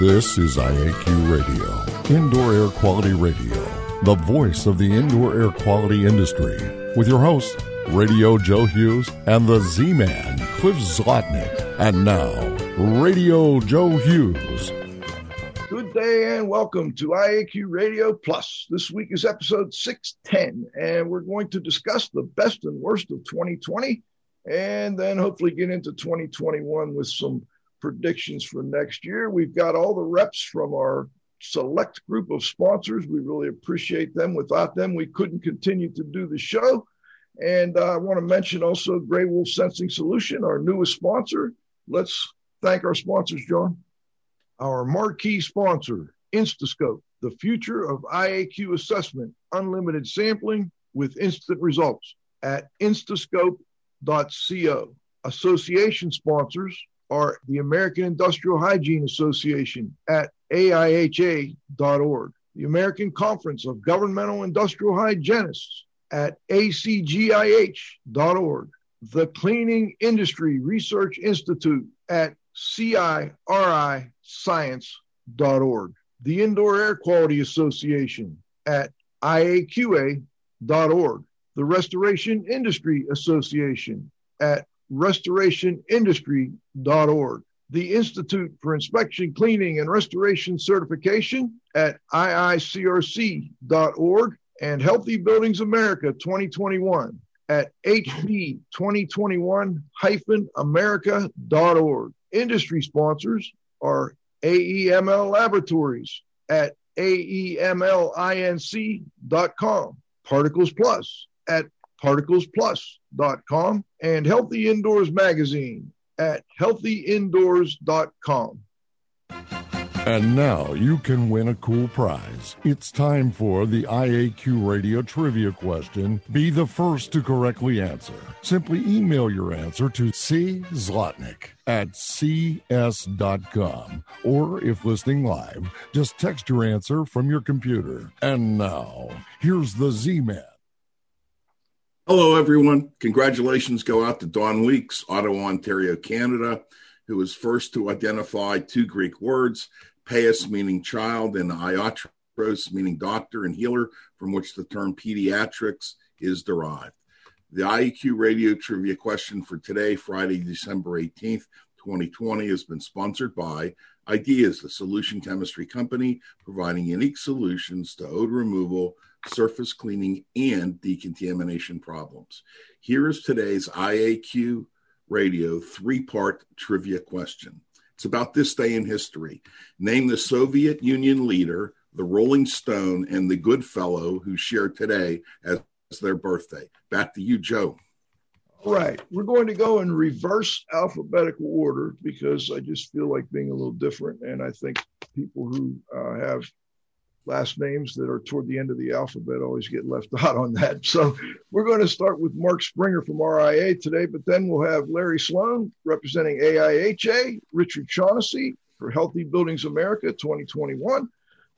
This is IAQ Radio, Indoor Air Quality Radio, the voice of the indoor air quality industry, with your host, Radio Joe Hughes, and the Z Man, Cliff Zlotnick. And now, Radio Joe Hughes. Good day and welcome to IAQ Radio Plus. This week is episode 610, and we're going to discuss the best and worst of 2020 and then hopefully get into 2021 with some predictions for next year. We've got all the reps from our select group of sponsors. We really appreciate them. Without them, we couldn't continue to do the show. And uh, I want to mention also Gray Wolf Sensing Solution, our newest sponsor. Let's thank our sponsors, John. Our marquee sponsor, Instascope, the future of IAQ assessment, unlimited sampling with instant results at instascope.co. Association sponsors, are the American Industrial Hygiene Association at AIHA.org, the American Conference of Governmental Industrial Hygienists at ACGIH.org, the Cleaning Industry Research Institute at CIRIScience.org, the Indoor Air Quality Association at IAQA.org, the Restoration Industry Association at restorationindustry.org, the Institute for Inspection, Cleaning, and Restoration Certification at iicrc.org, and Healthy Buildings America 2021 at hb2021-america.org. Industry sponsors are AEML Laboratories at aemlinc.com, Particles Plus at particlesplus.com, and Healthy Indoors Magazine at healthyindoors.com. And now you can win a cool prize. It's time for the IAQ Radio Trivia question. Be the first to correctly answer. Simply email your answer to czlotnick at cs.com. Or if listening live, just text your answer from your computer. And now, here's the Z Man. Hello, everyone. Congratulations go out to Don Weeks, Ottawa, Ontario, Canada, who was first to identify two Greek words, paios meaning child and iatros meaning doctor and healer, from which the term pediatrics is derived. The IEQ radio trivia question for today, Friday, December 18th, 2020, has been sponsored by Ideas, the solution chemistry company, providing unique solutions to odor removal surface cleaning, and decontamination problems. Here is today's IAQ radio three part trivia question. It's about this day in history. Name the Soviet Union leader, the Rolling Stone, and the Good Fellow who share today as their birthday. Back to you, Joe. All right. We're going to go in reverse alphabetical order because I just feel like being a little different. And I think people who uh, have last names that are toward the end of the alphabet always get left out on that. So we're going to start with Mark Springer from RIA today, but then we'll have Larry Sloan representing AIHA, Richard Shaughnessy for Healthy Buildings America 2021,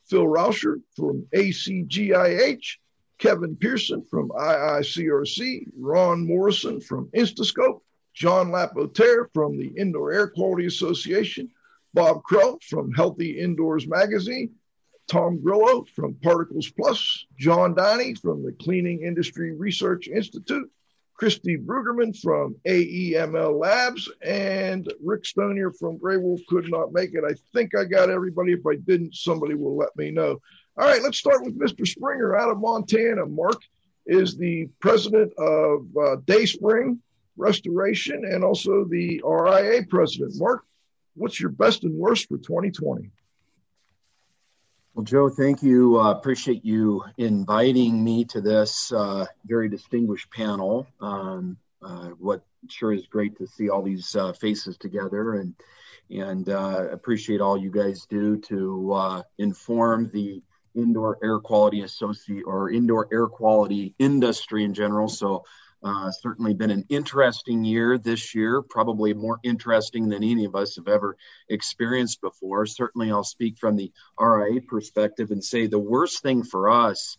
Phil Rauscher from ACGIH, Kevin Pearson from IICRC, Ron Morrison from Instascope, John Lapotaire from the Indoor Air Quality Association, Bob Crow from Healthy Indoors Magazine, Tom Grillo from Particles Plus, John Donnie from the Cleaning Industry Research Institute, Christy Brugerman from AEML Labs, and Rick Stonier from Gray Wolf could not make it. I think I got everybody. If I didn't, somebody will let me know. All right, let's start with Mr. Springer out of Montana. Mark is the president of uh, Dayspring Restoration and also the RIA president. Mark, what's your best and worst for 2020? Well, Joe, thank you. Uh, appreciate you inviting me to this uh, very distinguished panel. Um, uh, what sure is great to see all these uh, faces together, and and uh, appreciate all you guys do to uh, inform the indoor air quality associate or indoor air quality industry in general. So uh, certainly been an interesting year this year, probably more interesting than any of us have ever experienced before. Certainly, I'll speak from the RIA perspective and say the worst thing for us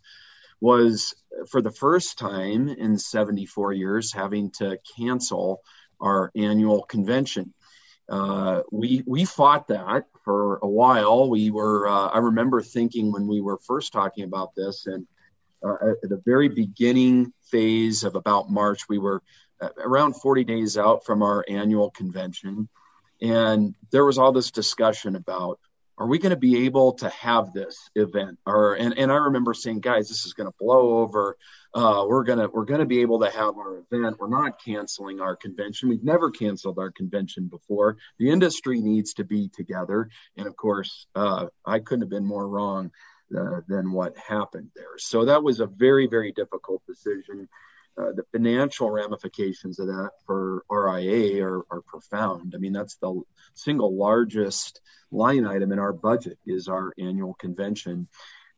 was for the first time in 74 years having to cancel our annual convention. Uh, we we fought that for a while. We were uh, I remember thinking when we were first talking about this, and uh, at the very beginning phase of about March, we were uh, around 40 days out from our annual convention, and there was all this discussion about are we going to be able to have this event? Or and, and i remember saying guys this is going to blow over uh, we're to we're to be able to have our event. We're not canceling our convention. We've never canceled our convention before. The industry needs to be together. And of course uh, i couldn't have been more wrong uh, than what happened there. So that was a very very difficult decision. Uh, the financial ramifications of that for RIA are, are, profound. I mean, that's the single largest line item in our budget is our annual convention.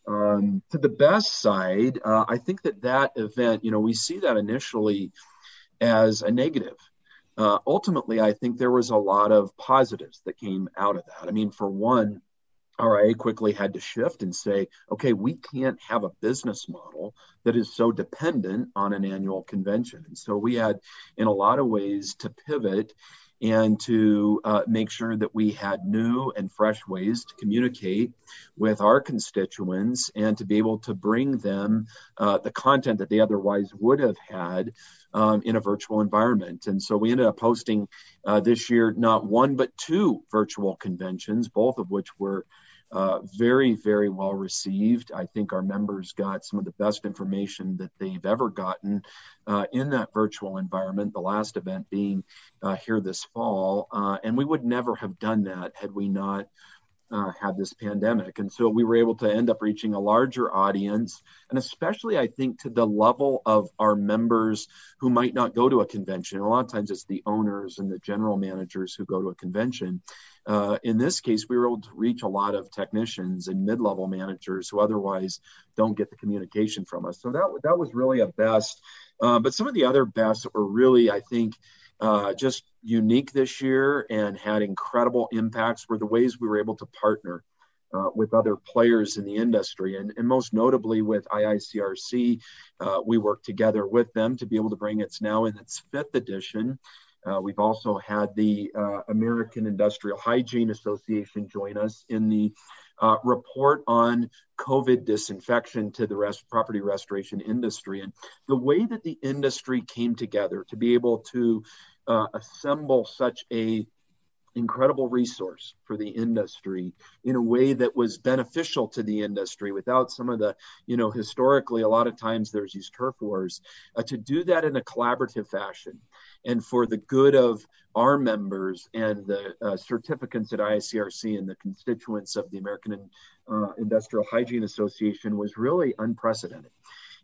Um, to the best side, uh, I think that that event, you know, we see that initially as a negative. Uh, ultimately, I think there was a lot of positives that came out of that. I mean, for one, RIA quickly had to shift and say, okay, we can't have a business model that is so dependent on an annual convention. And so we had, in a lot of ways, to pivot and to uh, make sure that we had new and fresh ways to communicate with our constituents and to be able to bring them uh, the content that they otherwise would have had um, in a virtual environment. And so we ended up hosting uh, this year not one but two virtual conventions, both of which were uh, very, very well received. I think our members got some of the best information that they've ever gotten uh, in that virtual environment, the last event being uh, here this fall. Uh, and we would never have done that had we not uh, had this pandemic. And so we were able to end up reaching a larger audience, and especially, I think, to the level of our members who might not go to a convention. A lot of times it's the owners and the general managers who go to a convention. Uh, in this case, we were able to reach a lot of technicians and mid level managers who otherwise don't get the communication from us. So that, that was really a best. Uh, but some of the other bests were really, I think, uh, just unique this year and had incredible impacts were the ways we were able to partner uh, with other players in the industry. And, and most notably with IICRC, uh, we worked together with them to be able to bring it's now in its fifth edition. Uh, we've also had the uh, American Industrial Hygiene Association join us in the uh, report on COVID disinfection to the rest, property restoration industry. And the way that the industry came together to be able to uh, assemble such a incredible resource for the industry in a way that was beneficial to the industry without some of the you know historically a lot of times there's these turf wars uh, to do that in a collaborative fashion and for the good of our members and the uh, certificates at IICRC and the constituents of the American uh, Industrial Hygiene Association was really unprecedented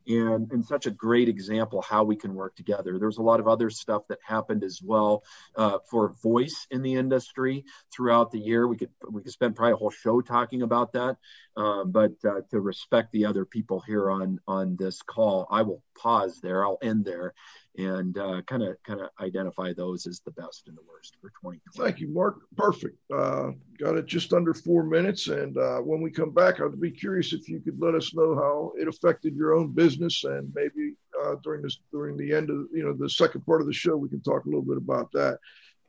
and, and such a great example how we can work together. There's a lot of other stuff that happened as well uh, for voice in the industry throughout the year. We could we could spend probably a whole show talking about that, uh, but uh, to respect the other people here on on this call, I will pause there. I'll end there and kind of kind of identify those as the best and the worst for 2020. Thank you, Mark. Perfect. Uh, got it just under four minutes, and uh, when we come back, I'd be curious if you could let us know how it affected your own business, and maybe uh, during this during the end of you know the second part of the show, we can talk a little bit about that.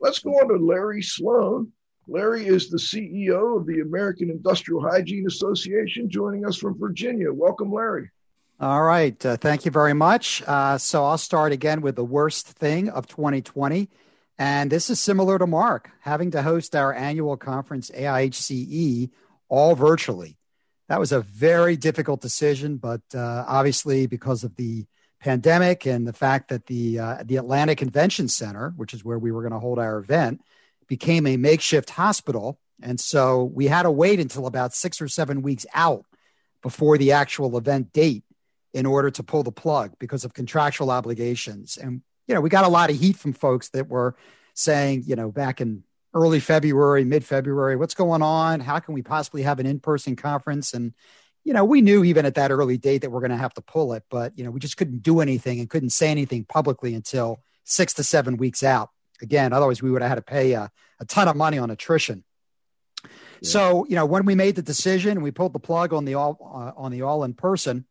Let's go on to Larry Sloan. Larry is the CEO of the American Industrial Hygiene Association, joining us from Virginia. Welcome, Larry. All right. Uh, thank you very much. Uh, so I'll start again with the worst thing of 2020. And this is similar to Mark, having to host our annual conference, AIHCE, all virtually. That was a very difficult decision, but uh, obviously, because of the pandemic and the fact that the, uh, the Atlanta Convention Center, which is where we were going to hold our event, became a makeshift hospital. And so we had to wait until about six or seven weeks out before the actual event date in order to pull the plug because of contractual obligations. And, you know, we got a lot of heat from folks that were saying, you know, back in early February, mid February, what's going on? How can we possibly have an in person conference? And, you know, we knew even at that early date that we're going to have to pull it, but, you know, we just couldn't do anything and couldn't say anything publicly until six to seven weeks out. Again, otherwise we would have had to pay a, a ton of money on attrition. Yeah. So, you know, when we made the decision and we pulled the plug on the all uh, on the all in person,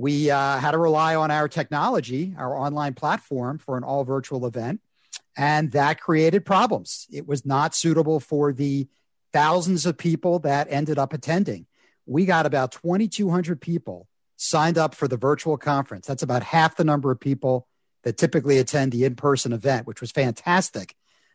we uh, had to rely on our technology, our online platform for an all virtual event. And that created problems. It was not suitable for the thousands of people that ended up attending. We got about 2,200 people signed up for the virtual conference. That's about half the number of people that typically attend the in person event, which was fantastic.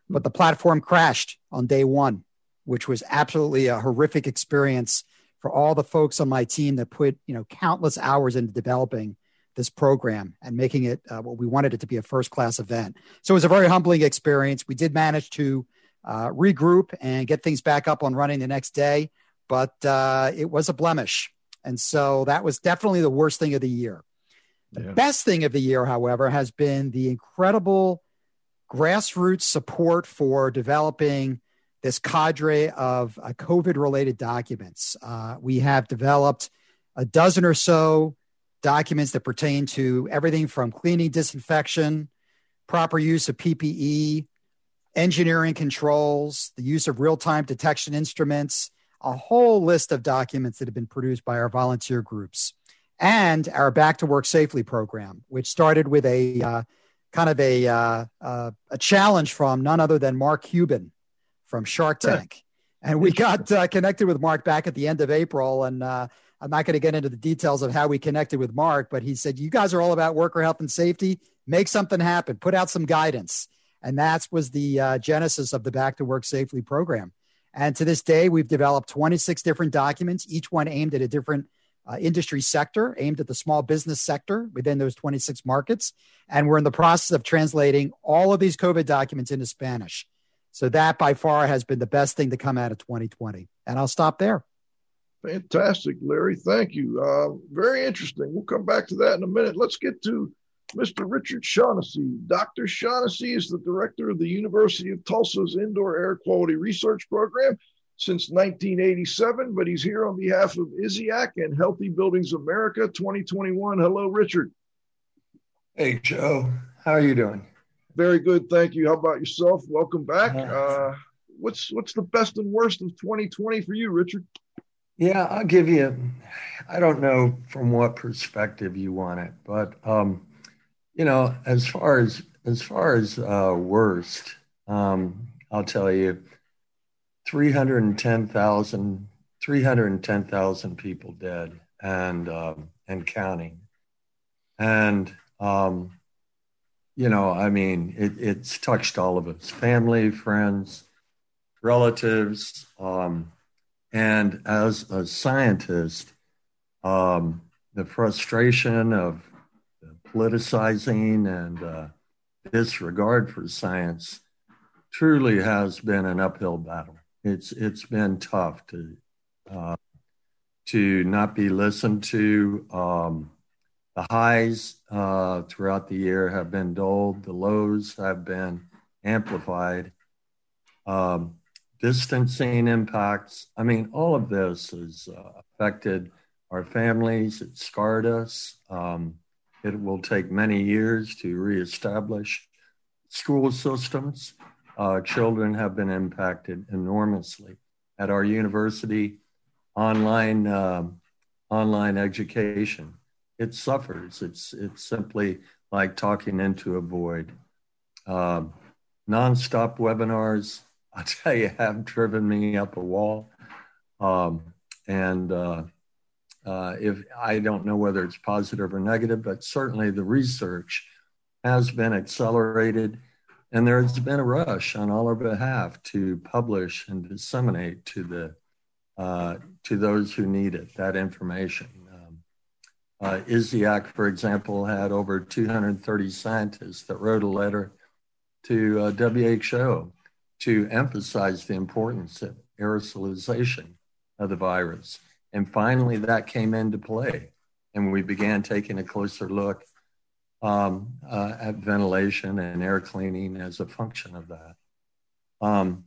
But the platform crashed on day one, which was absolutely a horrific experience for all the folks on my team that put you know countless hours into developing this program and making it uh, what we wanted it to be a first class event. So it was a very humbling experience. We did manage to uh, regroup and get things back up on running the next day, but uh, it was a blemish. And so that was definitely the worst thing of the year. The yeah. best thing of the year, however, has been the incredible grassroots support for developing this cadre of uh, COVID related documents. Uh, we have developed a dozen or so documents that pertain to everything from cleaning, disinfection, proper use of PPE, engineering controls, the use of real time detection instruments, a whole list of documents that have been produced by our volunteer groups, and our Back to Work Safely program, which started with a uh, kind of a, uh, uh, a challenge from none other than Mark Cuban from Shark Tank. And we got uh, connected with Mark back at the end of April. And uh, I'm not going to get into the details of how we connected with Mark, but he said, You guys are all about worker health and safety. Make something happen, put out some guidance. And that was the uh, genesis of the Back to Work Safely program. And to this day, we've developed 26 different documents, each one aimed at a different uh, industry sector, aimed at the small business sector within those 26 markets. And we're in the process of translating all of these COVID documents into Spanish. So that by far has been the best thing to come out of 2020. And I'll stop there. Fantastic, Larry. Thank you. Uh, very interesting. We'll come back to that in a minute. Let's get to Mr. Richard Shaughnessy. Dr. Shaughnessy is the director of the University of Tulsa's Indoor Air Quality Research Program since 1987, but he's here on behalf of ISIAQ and Healthy Buildings America 2021. Hello, Richard. Hey, Joe. How are you doing? Very good, thank you. How about yourself? Welcome back. Uh, what's what's the best and worst of 2020 for you, Richard? Yeah, I'll give you. I don't know from what perspective you want it, but um, you know, as far as as far as uh, worst, um, I'll tell you, 310,000 310,000 people dead and um, and counting, and um, you know, I mean, it, it's touched all of us family, friends, relatives. Um, and as a scientist, um, the frustration of politicizing and uh, disregard for science truly has been an uphill battle. It's it's been tough to uh, to not be listened to. Um, the highs uh, throughout the year have been dulled, the lows have been amplified. Um, distancing impacts, I mean, all of this has uh, affected our families, it scarred us. Um, it will take many years to reestablish school systems. Uh, children have been impacted enormously. At our university, online, uh, online education it suffers. It's it's simply like talking into a void. Um, nonstop webinars, I tell you, have driven me up a wall. Um, and uh, uh, if I don't know whether it's positive or negative, but certainly the research has been accelerated, and there's been a rush on all our behalf to publish and disseminate to the uh, to those who need it that information. Uh, ISIAQ, for example, had over 230 scientists that wrote a letter to uh, WHO to emphasize the importance of aerosolization of the virus. And finally, that came into play. And we began taking a closer look um, uh, at ventilation and air cleaning as a function of that. Um,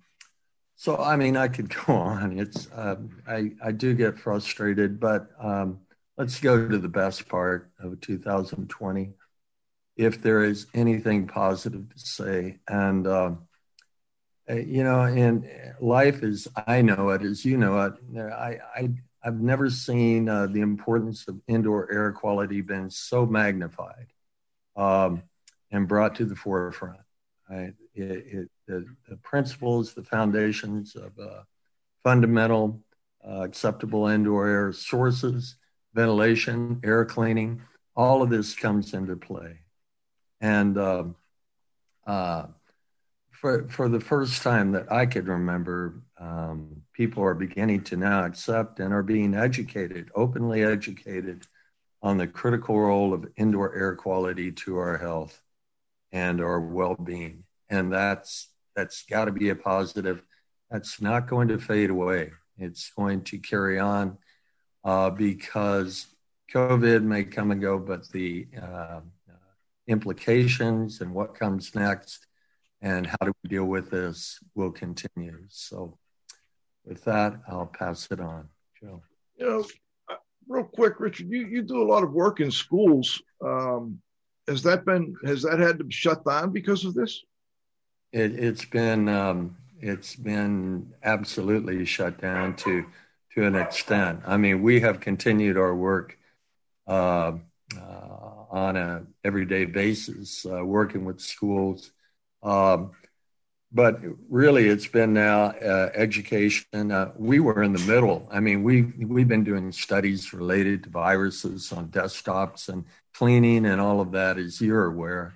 so, I mean, I could go on. It's uh, I, I do get frustrated, but um, let's go to the best part of 2020 if there is anything positive to say and uh, you know and life is i know it as you know it. I, I i've never seen uh, the importance of indoor air quality been so magnified um, and brought to the forefront. It, it, the, the, principles, the foundations of uh, fundamental uh, acceptable indoor air sources, ventilation, air cleaning, all of this comes into play. And um, uh, for, for the first time that I could remember, um, people are beginning to now accept and are being educated, openly educated, on the critical role of indoor air quality to our health and our well-being. And that's that's got to be a positive. That's not going to fade away. It's going to carry on uh, because COVID may come and go, but the uh, implications and what comes next and how do we deal with this will continue. So, with that, I'll pass it on, Joe. You know, uh, real quick, Richard, you, you do a lot of work in schools. Um, has that been has that had to shut down because of this? It, has been um, it's been absolutely shut down to to an extent. I mean, we have continued our work uh, uh, on a everyday basis, uh, working with schools. Um, but really, it's been now uh, education. Uh, we were in the middle. I mean, we we've been doing studies related to viruses on desktops and cleaning and all of that, as you're aware,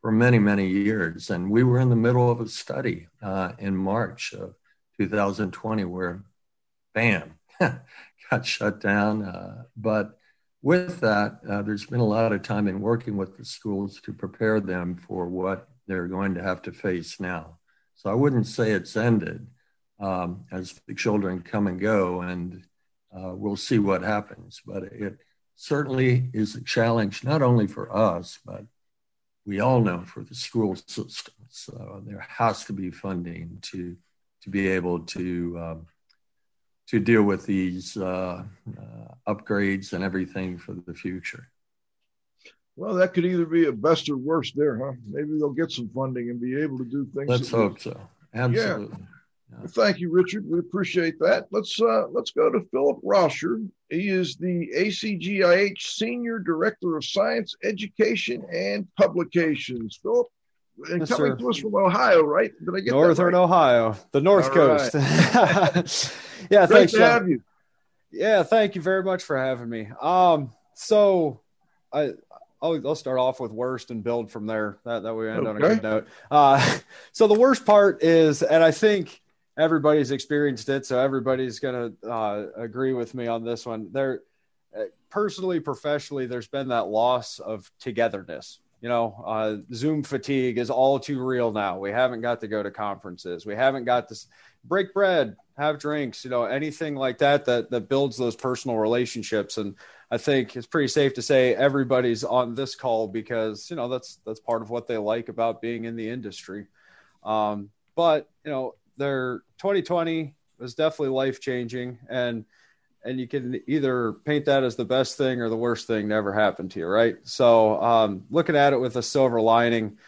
for many many years. And we were in the middle of a study uh, in March of 2020 where, bam, got shut down. but with that, uh, there's been a lot of time in working with the schools to prepare them for what they're going to have to face now. So I wouldn't say it's ended um, as the children come and go, and uh, we'll see what happens. But it certainly is a challenge, not only for us, but we all know for the school system. So there has to be funding to to be able to um, to deal with these uh, uh, upgrades and everything for the future. Well, that could either be a best or worst there, huh? Maybe they'll get some funding and be able to do things. Let's hope so. Absolutely. Yeah. Yeah. Well, thank you, Richard. We appreciate that. Let's uh, let's go to Philip Rauscher. He is the ACGIH Senior Director of Science Education and Publications. Philip, and yes, coming sir. to us from Ohio, right? Did I get Northern right? Ohio, the North All Coast. Right. yeah, Great thanks to have you. Yeah, thank you very much for having me. Um, so I I'll, I'll start off with worst and build from there. That that we end okay. on a good note. Uh, so the worst part is, and I think everybody's experienced it, so everybody's gonna uh, agree with me on this one. There, uh, personally, professionally, there's been that loss of togetherness you know, uh, Zoom fatigue is all too real now. We haven't got to go to conferences. We haven't got to break bread, have drinks, you know, anything like that that that builds those personal relationships. And I think it's pretty safe to say everybody's on this call because you know that's that's part of what they like about being in the industry. Um, but you know, their 2020 was definitely life changing and and you can either paint that as the best thing or the worst thing to ever happen to you, right? So, um, looking at it with a silver lining,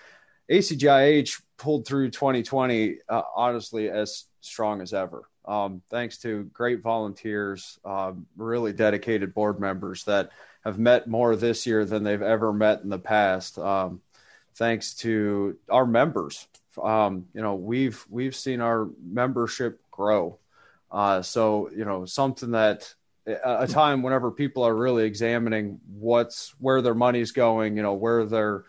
ACGIH pulled through 2020 uh, honestly as strong as ever. Um, thanks to great volunteers, um, really dedicated board members that have met more this year than they've ever met in the past. Um, thanks to our members, um, you know, we've we've seen our membership grow uh, so you know something that a time whenever people are really examining what's where their money's going, you know where their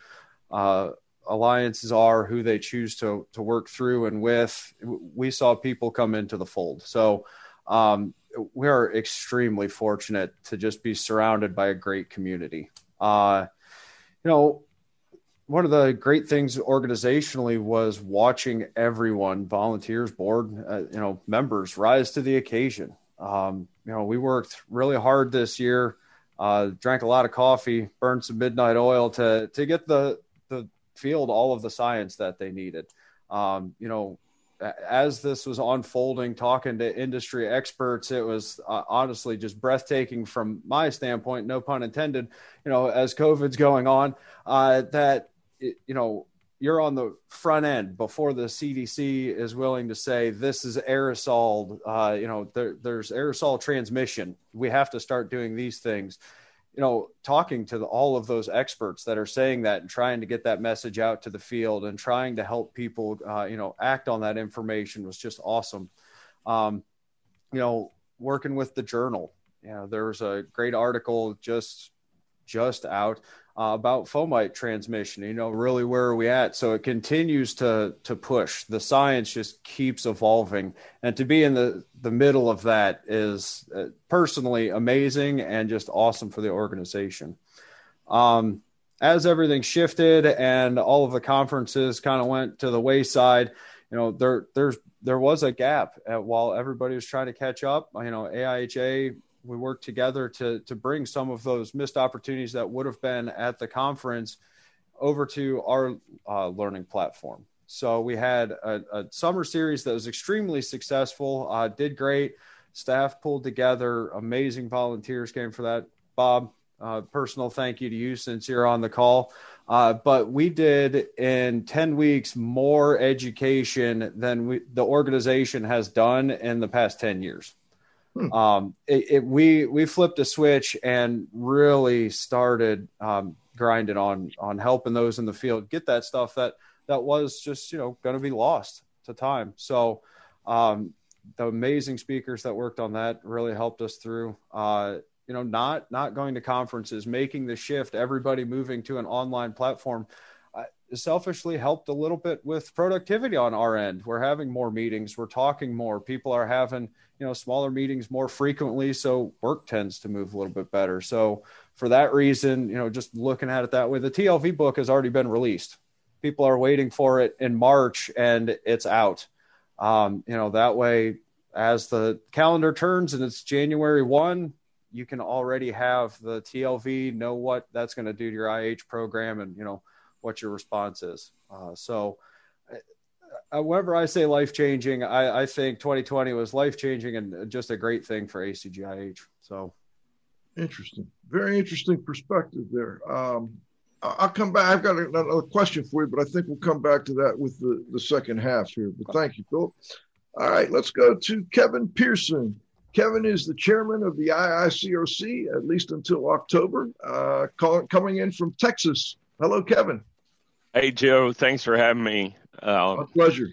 uh, alliances are, who they choose to to work through and with. We saw people come into the fold. So um, we are extremely fortunate to just be surrounded by a great community. Uh, you know, one of the great things organizationally was watching everyone, volunteers, board, uh, you know, members rise to the occasion. Um, you know, we worked really hard this year, uh, drank a lot of coffee, burned some midnight oil to to get the the field all of the science that they needed. Um, you know, as this was unfolding, talking to industry experts, it was uh, honestly just breathtaking from my standpoint, no pun intended. You know, as COVID's going on, uh, that you know you're on the front end before the CDC is willing to say this is aerosol. Uh, you know, there, there's aerosol transmission. We have to start doing these things. You know, talking to the, all of those experts that are saying that and trying to get that message out to the field and trying to help people, uh, you know, act on that information was just awesome. Um, you know, working with the journal, you know, there was a great article just just out uh, about fomite transmission. You know, really where are we at? So it continues to to push. The science just keeps evolving, and to be in the the middle of that is uh, personally amazing and just awesome for the organization. Um, as everything shifted and all of the conferences kind of went to the wayside, you know, there there's there was a gap at, while everybody was trying to catch up. You know, AIHA we worked together to to bring some of those missed opportunities that would have been at the conference over to our uh, learning platform. So we had a, a, summer series that was extremely successful, uh, did great. Staff pulled together, amazing volunteers came for that. Bob, uh, personal thank you to you since you're on the call. Uh, but we did in 10 weeks more education than we, the organization has done in the past 10 years. Hmm. Um, it, it, we we flipped a switch and really started um, grinding on on helping those in the field get that stuff that that was just you know going to be lost to time. So um, the amazing speakers that worked on that really helped us through. Uh, you know, not not going to conferences, making the shift, everybody moving to an online platform selfishly helped a little bit with productivity on our end. We're having more meetings, we're talking more. People are having, you know, smaller meetings more frequently, so work tends to move a little bit better. So for that reason, you know, just looking at it that way, the TLV book has already been released. People are waiting for it in March and it's out. Um, you know, that way as the calendar turns and it's January 1, you can already have the TLV know what that's going to do to your IH program and, you know, what your response is. Uh, so, uh, whenever I say life changing, I, I, think 2020 was life changing and just a great thing for ACGIH. So, interesting, very interesting perspective there. Um, I'll come back. I've got another question for you, but I think we'll come back to that with the, the second half here. But thank you, Phil. All right, let's go to Kevin Pearson. Kevin is the chairman of the IICRC, at least until October, uh, call, coming in from Texas. Hello, Kevin. Hey, Joe. Thanks for having me. Uh, My pleasure.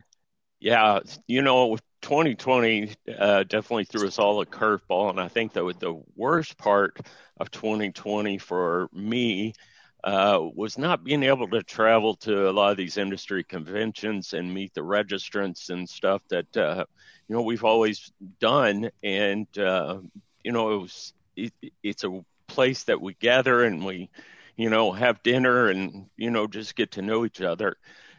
Yeah, you know, 2020 uh, definitely threw us all a curveball, and I think that the worst part of 2020 for me uh, was not being able to travel to a lot of these industry conventions and meet the registrants and stuff that uh, you know we've always done, and uh, you know it was it, it's a place that we gather and we you know, have dinner and, you know, just get to know each other.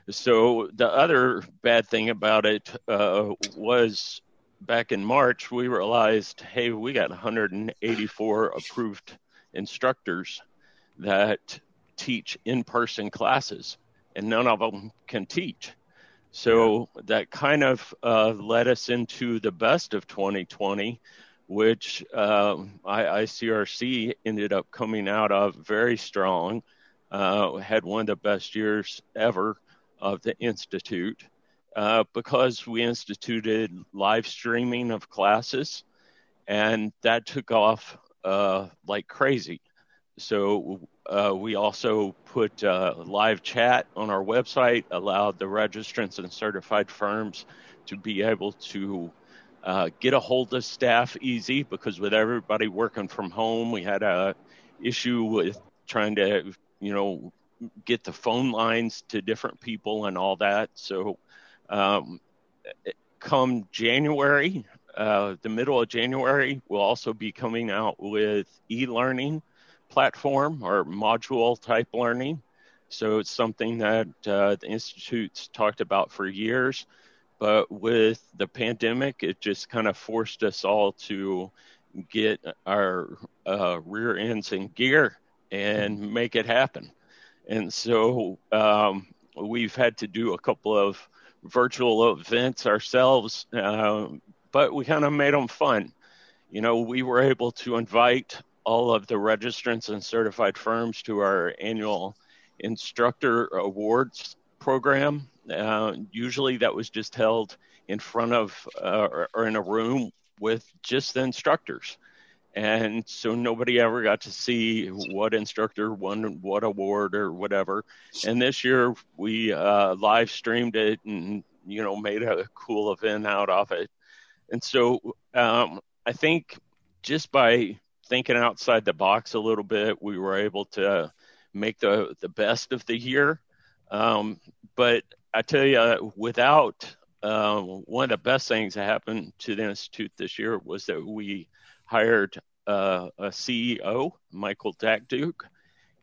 So the other bad thing about it uh, was back in March, we realized, hey, we got 184 approved instructors that teach in person classes, and none of them can teach. So that kind of uh, led us into the best of 2020 which uh, IICRC ended up coming out of very strong. Uh, had one of the best years ever of the institute uh, because we instituted live streaming of classes, and that took off uh, like crazy. So uh, we also put uh, live chat on our website, allowed the registrants and certified firms to be able to uh, get a hold of staff easy because with everybody working from home, we had a issue with trying to, you know, get the phone lines to different people and all that. So, um, come January, uh, the middle of January, we'll also be coming out with e-learning platform or module type learning. So it's something that uh, the institute's talked about for years. But with the pandemic, it just kind of forced us all to get our uh, rear ends in gear and make it happen. And so um, we've had to do a couple of virtual events ourselves, uh, but we kind of made them fun. You know, we were able to invite all of the registrants and certified firms to our annual instructor awards program uh, usually that was just held in front of uh, or, or, in a room with just the instructors. and so nobody ever got to see what instructor won what award or whatever. And this year we uh, live streamed it and you know made a cool event out of it. And so um, I think just by thinking outside the box a little bit, we were able to make the the best of the year. Um, but I tell you, without um, one of the best things that happened to the institute this year was that we hired uh, a CEO, Michael Dakduk,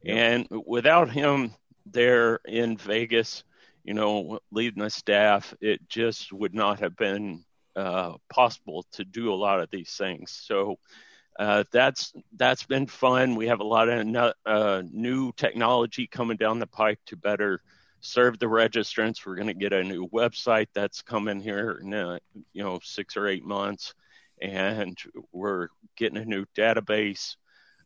and without him there in Vegas, you know, leading the staff, it just would not have been uh, possible to do a lot of these things. So uh, that's that's been fun. We have a lot of no, uh, new technology coming down the pike to better serve the registrants. We're going to get a new website that's coming here in uh, you know six or eight months and we're getting a new database.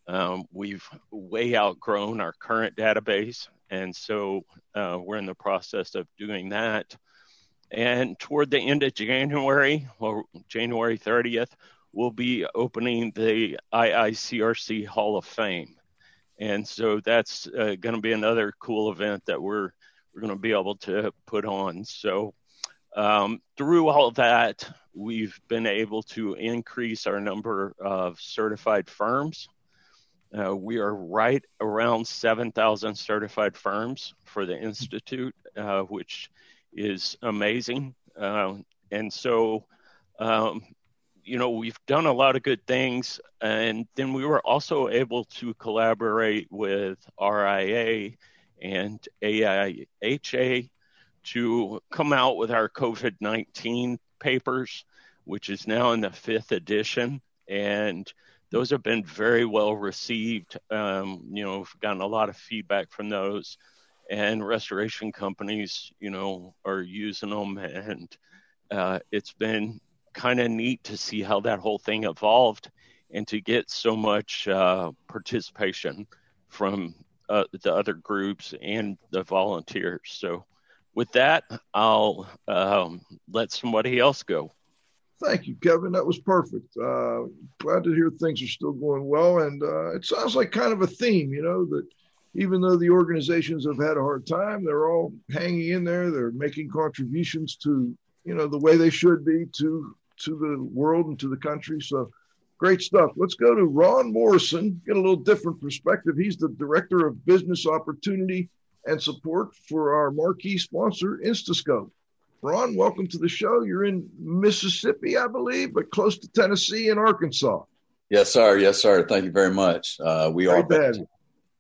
Um, we've way outgrown our current database, and so uh, we're in the process of doing that. And toward the end of January, or January 30th, we'll be opening the IICRC Hall of Fame. And so that's uh, going to be another cool event that we're we're going to be able to put on. So um, through all that, we've been able to increase our number of certified firms. Uh, we are right around 7,000 certified firms for the Institute, uh, which is amazing. Uh, and so, um, you know, we've done a lot of good things. And then we were also able to collaborate with RIA and AIHA to come out with our COVID 19 papers, which is now in the fifth edition. And those have been very well received. Um, you know, we've gotten a lot of feedback from those, and restoration companies, you know, are using them. And uh, it's been kind of neat to see how that whole thing evolved and to get so much uh, participation from uh, the other groups and the volunteers. So with that, I'll um, let somebody else go. Thank you, Kevin. That was perfect. Uh, glad to hear things are still going well. And uh, it sounds like kind of a theme, you know, that even though the organizations have had a hard time, they're all hanging in there. They're making contributions to, you know, the way they should be to to the world and to the country. So great stuff. Let's go to Ron Morrison, get a little different perspective. He's the director of business opportunity and support for our marquee sponsor, Instascope. Ron, welcome to the show. You're in Mississippi, I believe, but close to Tennessee and Arkansas. Yes, sir. Yes, sir. Thank you very much. Uh, we Great are based,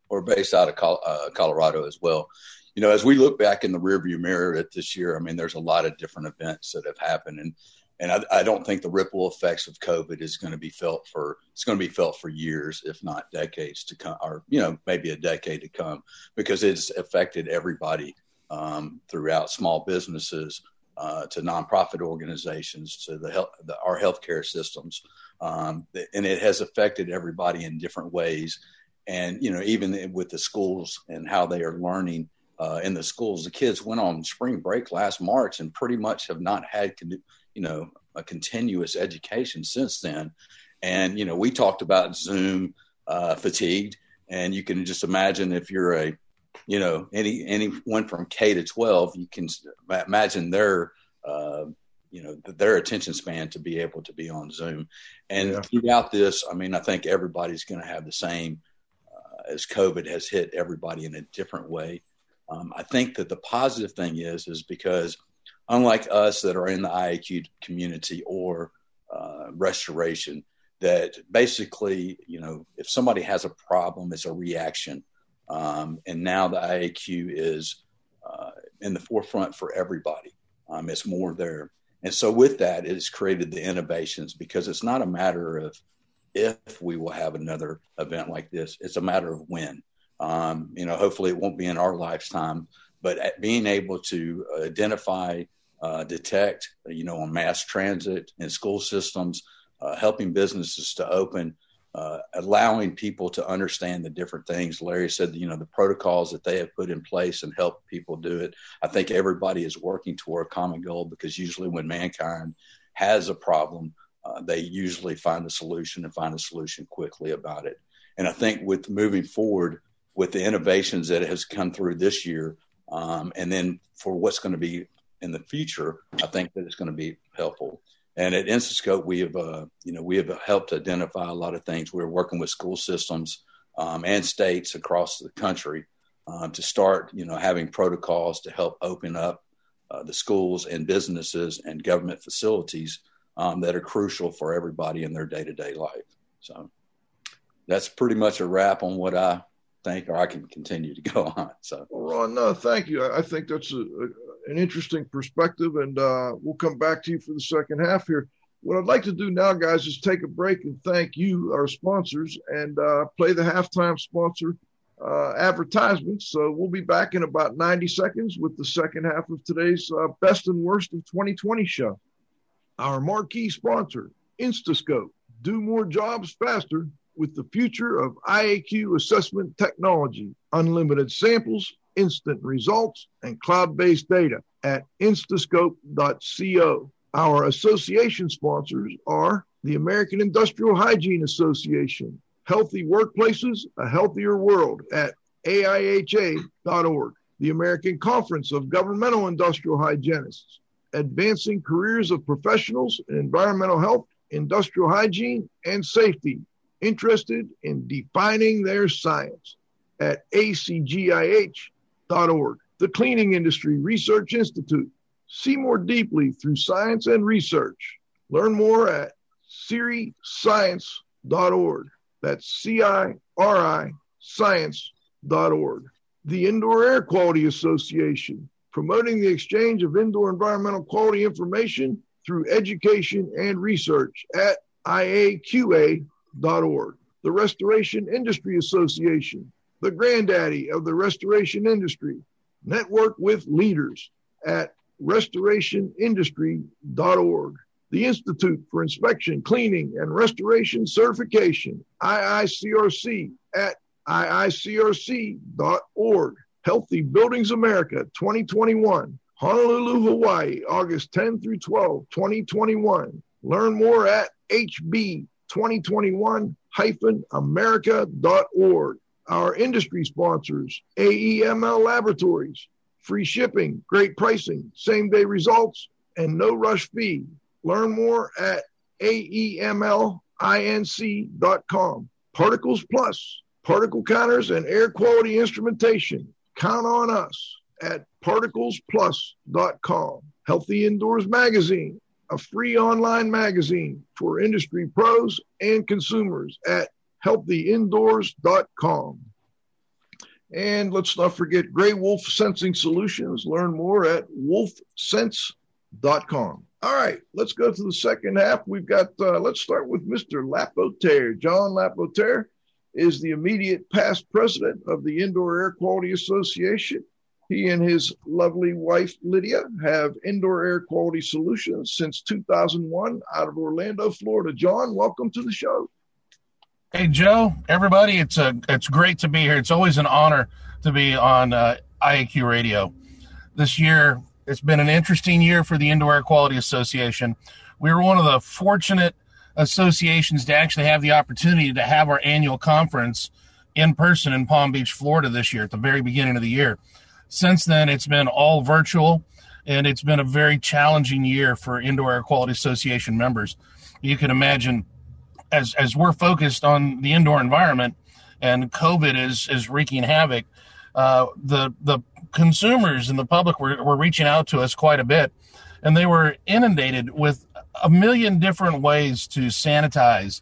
we're based out of Col- uh, Colorado as well. You know, as we look back in the rearview mirror at this year, I mean, there's a lot of different events that have happened, and and I, I, don't think the ripple effects of COVID is going to be felt for it's going to be felt for years, if not decades to come, or you know maybe a decade to come, because it's affected everybody um, throughout small businesses uh, to nonprofit organizations to the health the, our healthcare systems, um, and it has affected everybody in different ways. And you know even with the schools and how they are learning. Uh, in the schools, the kids went on spring break last March and pretty much have not had you know a continuous education since then. And you know, we talked about Zoom uh, fatigued, and you can just imagine if you're a you know any anyone from K to 12, you can imagine their uh, you know their attention span to be able to be on Zoom. And yeah. throughout this, I mean, I think everybody's going to have the same uh, as COVID has hit everybody in a different way. Um, I think that the positive thing is is because unlike us that are in the IAQ community or uh, restoration, that basically, you know, if somebody has a problem, it's a reaction. Um, and now the IAQ is uh, in the forefront for everybody. Um, it's more there. And so, with that, it has created the innovations because it's not a matter of if we will have another event like this, it's a matter of when. Um, you know, hopefully it won't be in our lifetime, but being able to identify uh, detect, you know, on mass transit and school systems, uh, helping businesses to open, uh, allowing people to understand the different things. Larry said, you know, the protocols that they have put in place and help people do it. I think everybody is working toward a common goal because usually when mankind has a problem, uh, they usually find a solution and find a solution quickly about it. And I think with moving forward with the innovations that has come through this year, um, and then for what's going to be in the future, I think that it's going to be helpful. And at Instascope, we have, uh, you know, we have helped identify a lot of things. We're working with school systems um, and states across the country um, to start, you know, having protocols to help open up uh, the schools and businesses and government facilities um, that are crucial for everybody in their day to day life. So that's pretty much a wrap on what I think, or I can continue to go on. So, well, Ron, no, thank you. I think that's a, an interesting perspective, and uh, we'll come back to you for the second half here. What I'd like to do now, guys, is take a break and thank you, our sponsors, and uh, play the halftime sponsor uh, advertisements. So we'll be back in about 90 seconds with the second half of today's uh, best and worst of 2020 show. Our marquee sponsor, Instascope. Do more jobs faster with the future of IAQ assessment technology, unlimited samples, instant results, and cloud based data at instascope.co. Our association sponsors are the American Industrial Hygiene Association, Healthy Workplaces, A Healthier World at AIHA.org, the American Conference of Governmental Industrial Hygienists, Advancing Careers of Professionals in Environmental Health, Industrial Hygiene, and Safety interested in defining their science at acgih.org. The Cleaning Industry Research Institute. See more deeply through science and research. Learn more at ciriscience.org. That's C I R I science.org. The Indoor Air Quality Association, promoting the exchange of indoor environmental quality information through education and research at IAQA org. The Restoration Industry Association, the granddaddy of the restoration industry. Network with leaders at restorationindustry.org. The Institute for Inspection, Cleaning, and Restoration Certification, IICRC, at iicrc.org. Healthy Buildings America 2021, Honolulu, Hawaii, August 10 through 12, 2021. Learn more at HB 2021-america.org. Our industry sponsors, AEML Laboratories, free shipping, great pricing, same day results, and no rush fee. Learn more at aemlinc.com. Particles Plus, particle counters and air quality instrumentation. Count on us at particlesplus.com. Healthy Indoors Magazine, a free online magazine for industry pros and consumers at healthyindoors.com. And let's not forget Gray Wolf Sensing Solutions. Learn more at wolfsense.com. All right, let's go to the second half. We've got, uh, let's start with Mr. Lapotaire. John Lapotaire is the immediate past president of the Indoor Air Quality Association he and his lovely wife, Lydia, have indoor air quality solutions since 2001 out of Orlando, Florida. John, welcome to the show. Hey, Joe, everybody, it's a, it's great to be here. It's always an honor to be on uh, IAQ Radio. This year, it's been an interesting year for the Indoor Air Quality Association. We were one of the fortunate associations to actually have the opportunity to have our annual conference in person in Palm Beach, Florida this year at the very beginning of the year. Since then, it's been all virtual, and it's been a very challenging year for Indoor Air Quality Association members. You can imagine, as as we're focused on the indoor environment, and COVID is is wreaking havoc. Uh, the the consumers and the public were, were reaching out to us quite a bit, and they were inundated with a million different ways to sanitize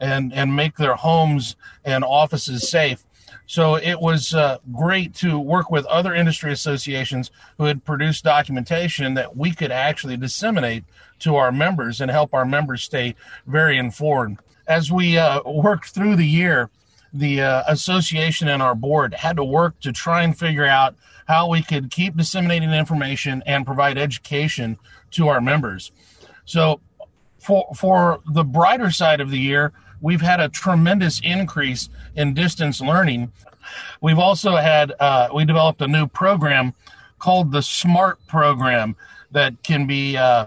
and and make their homes and offices safe. So it was uh, great to work with other industry associations who had produced documentation that we could actually disseminate to our members and help our members stay very informed. As we uh, worked through the year, the uh, association and our board had to work to try and figure out how we could keep disseminating information and provide education to our members. So, for for the brighter side of the year, we've had a tremendous increase in distance learning. We've also had, uh, we developed a new program called the SMART program that can be uh,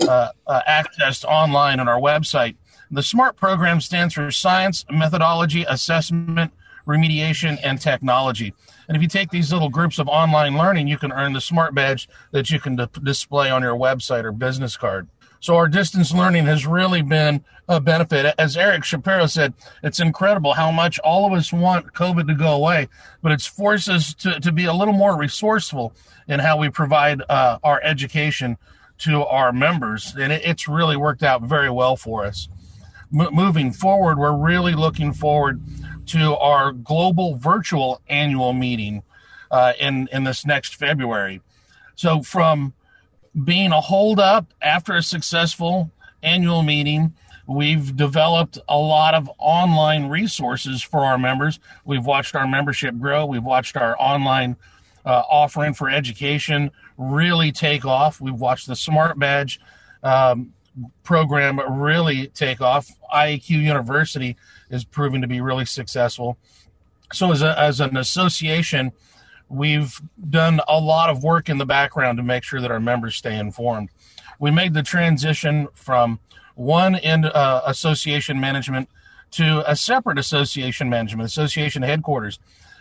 uh, uh, accessed online on our website. The SMART program stands for Science, Methodology, Assessment, Remediation, and Technology. And if you take these little groups of online learning, you can earn the SMART badge that you can d- display on your website or business card. So our distance learning has really been a benefit. As Eric Shapiro said, it's incredible how much all of us want COVID to go away, but it's forced us to, to be a little more resourceful in how we provide uh, our education to our members. And it, it's really worked out very well for us. M- moving forward, we're really looking forward to our global virtual annual meeting uh, in, in this next February. So from being a holdup after a successful annual meeting, we've developed a lot of online resources for our members. We've watched our membership grow. We've watched our online uh, offering for education really take off. We've watched the Smart Badge um, program really take off. IAQ University is proving to be really successful. So, as, a, as an association, we've done a lot of work in the background to make sure that our members stay informed. We made the transition from one in uh, association management to a separate association management, association headquarters.